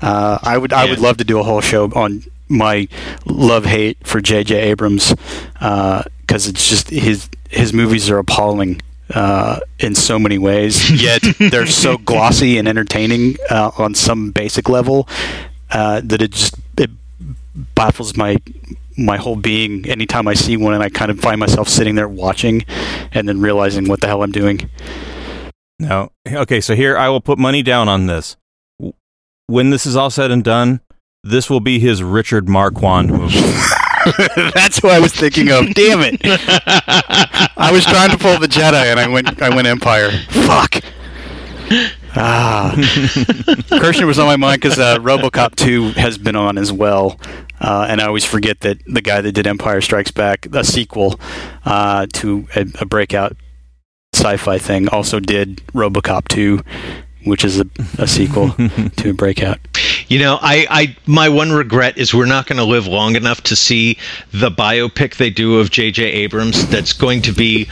S1: Uh, I would I would love to do a whole show on my love hate for J.J. Abrams because it's just his his movies are appalling. Uh, in so many ways, yet they're so glossy and entertaining uh, on some basic level uh, that it just it baffles my my whole being anytime I see one, and I kind of find myself sitting there watching, and then realizing what the hell I'm doing.
S3: No. Okay, so here I will put money down on this. When this is all said and done, this will be his Richard Marquand movie.
S1: That's who I was thinking of. Damn it! I was trying to pull the Jedi, and I went. I went Empire. Fuck. Ah, Kershner was on my mind because uh, RoboCop 2 has been on as well, uh, and I always forget that the guy that did Empire Strikes Back, a sequel uh, to a, a breakout sci-fi thing, also did RoboCop 2, which is a, a sequel to breakout.
S2: You know, I, I my one regret is we're not going to live long enough to see the biopic they do of J.J. Abrams. That's going to be.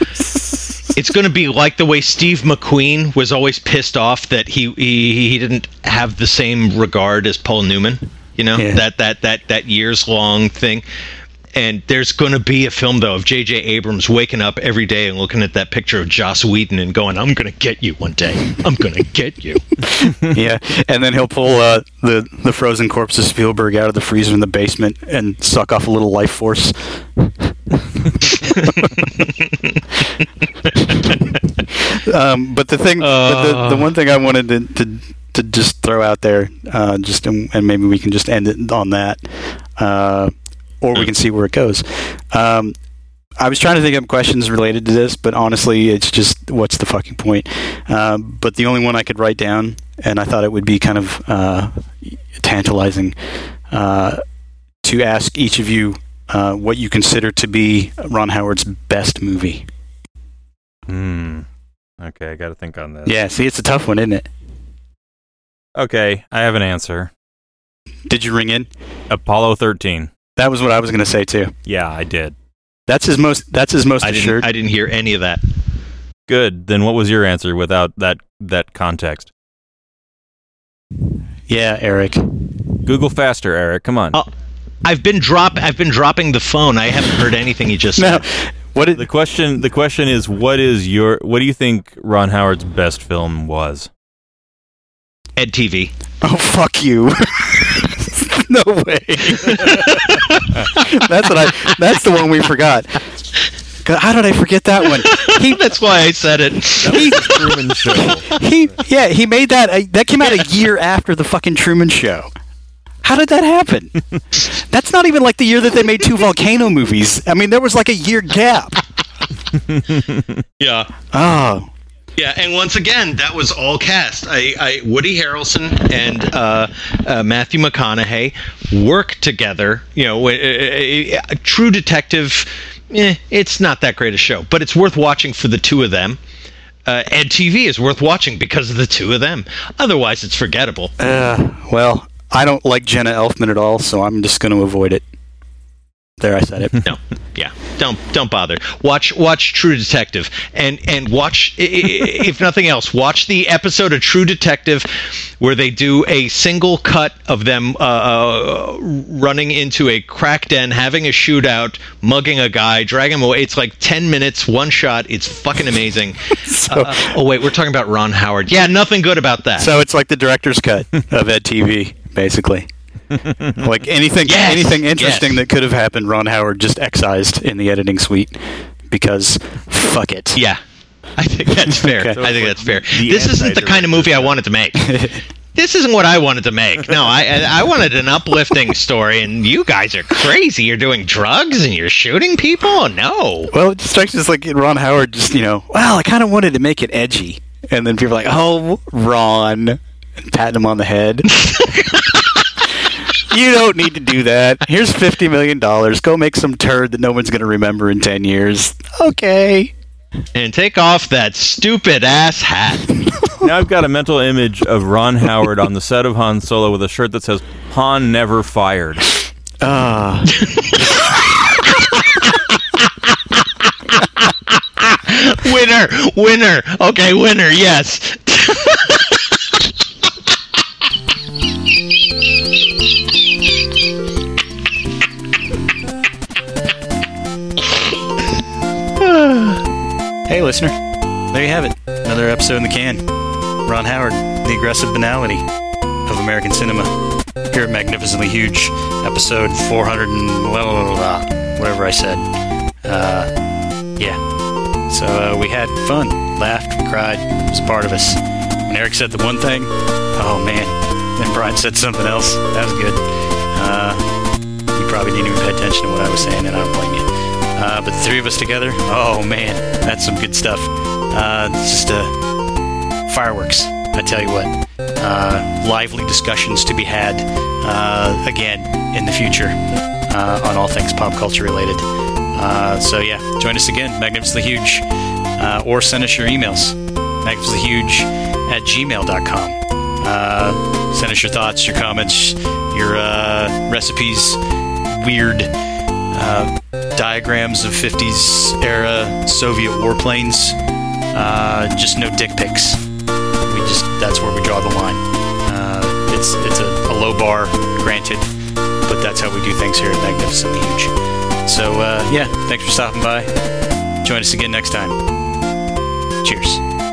S2: It's going to be like the way Steve McQueen was always pissed off that he he, he didn't have the same regard as Paul Newman. You know
S1: Yeah.
S2: that that that that years long thing. And there's going to be a film though of J.J. Abrams waking up every day and looking at that picture of Joss Whedon and going, "I'm going to get you one day. I'm going to get you."
S1: yeah, and then he'll pull uh, the the frozen corpse of Spielberg out of the freezer in the basement and suck off a little life force. um, but the thing, but the, the one thing I wanted to, to to just throw out there, uh, just and, and maybe we can just end it on that, uh, or we can see where it goes. Um, I was trying to think of questions related to this, but honestly, it's just what's the fucking point? Um, but the only one I could write down, and I thought it would be kind of uh, tantalizing uh, to ask each of you uh, what you consider to be Ron Howard's best movie.
S3: Hmm. Okay, I got to think on this.
S1: Yeah, see, it's a tough one, isn't it?
S3: Okay, I have an answer.
S1: Did you ring in?
S3: Apollo 13.
S1: That was what I was going to say too.
S3: Yeah, I did.
S1: That's his most. That's his most
S2: I
S1: assured.
S2: didn't I didn't hear any of that.
S3: Good. Then what was your answer without that that context?
S1: yeah, Eric.
S3: Google faster, Eric. Come on.
S2: Oh. I've been drop I've been dropping the phone. I haven't heard anything you just
S1: No,
S2: said.
S1: what did?
S3: The question the question is what is your what do you think Ron Howard's best film was?
S2: Ed TV.
S1: Oh fuck you! no way. that's what I. That's the one we forgot. God, How did I forget that one? He
S2: That's why I said it.
S1: he
S3: Truman Show.
S1: he yeah he made that uh, that came out a year after the fucking Truman Show. How did that happen? That's not even like the year that they made two volcano movies. I mean, there was like a year gap.
S2: Yeah.
S1: Oh,
S2: Yeah, and once again, that was all cast. I, I Woody Harrelson and uh, uh, Matthew McConaughey work together. You know, uh, uh, uh, True Detective. Eh, it's not that great a show, but it's worth watching for the two of them. Uh, Ed TV is worth watching because of the two of them. Otherwise, it's forgettable.
S1: uh, well, I don't like Jenna Elfman at all, so I'm just going to avoid it. There, I said it.
S2: No, yeah, don't don't bother. Watch watch True Detective, and and watch if nothing else, watch the episode of True Detective where they do a single cut of them uh, uh, running into a crack den, having a shootout, mugging a guy, dragging him away. It's like ten minutes, one shot. It's fucking amazing. Uh, oh wait, we're talking about Ron Howard. Yeah, nothing good about that.
S1: So it's like the director's cut of Ed TV, basically. like anything,
S2: Yes,
S1: anything interesting
S2: yes.
S1: that could have happened, Ron Howard just excised in the editing suite because fuck it.
S2: yeah. I think that's fair.
S1: Okay.
S2: I think that's fair.
S3: the
S2: This isn't the kind of movie I wanted to make. this isn't what I wanted to make. No, I I I wanted an uplifting story, and you guys are crazy. You're doing drugs and you're shooting people. No.
S1: Well, it strikes me as like Ron Howard just, you know, well, I kind of wanted to make it edgy. And then people are like, oh, Ron, and patting him on the head. you don't need to do that. Here's $50 million. Go make some turd that no one's going to remember in 10 years. Okay.
S2: And take off that stupid ass hat.
S3: now I've got a mental image of Ron Howard on the set of Han Solo with a shirt that says Han never fired.
S1: Ah.
S2: winner, winner. Okay, winner. Yes.
S1: Hey, listener. There you have it. Another episode in the can. Ron Howard, the aggressive banality of American cinema. Here at Magnificently Huge, episode 400 and blah, blah, blah, whatever I said. Uh, yeah. So uh, we had fun, laughed, cried. It was part of us. When Eric said the one thing, oh man. Then Brian said something else. That was good. Uh, you probably didn't even pay attention to what I was saying, and I don't blame you. Uh, but the three of us together, oh man, that's some good stuff. Uh, it's just uh, fireworks. I tell you what, uh, lively discussions to be had uh, again in the future uh, on all things pop culture related. So yeah, join us again, Magnificently Huge, or send us your emails, magnificentlyhuge at gmail.com. Send us your thoughts, your comments, your uh, recipes, weird uh, diagrams of 50s era Soviet warplanes. Uh, just no dick pics. We just that's where we draw the line. Uh, it's it's a, a low bar, granted, but that's how we do things here at Magnificently Huge. So uh, yeah, thanks for stopping by. Join us again next time. Cheers.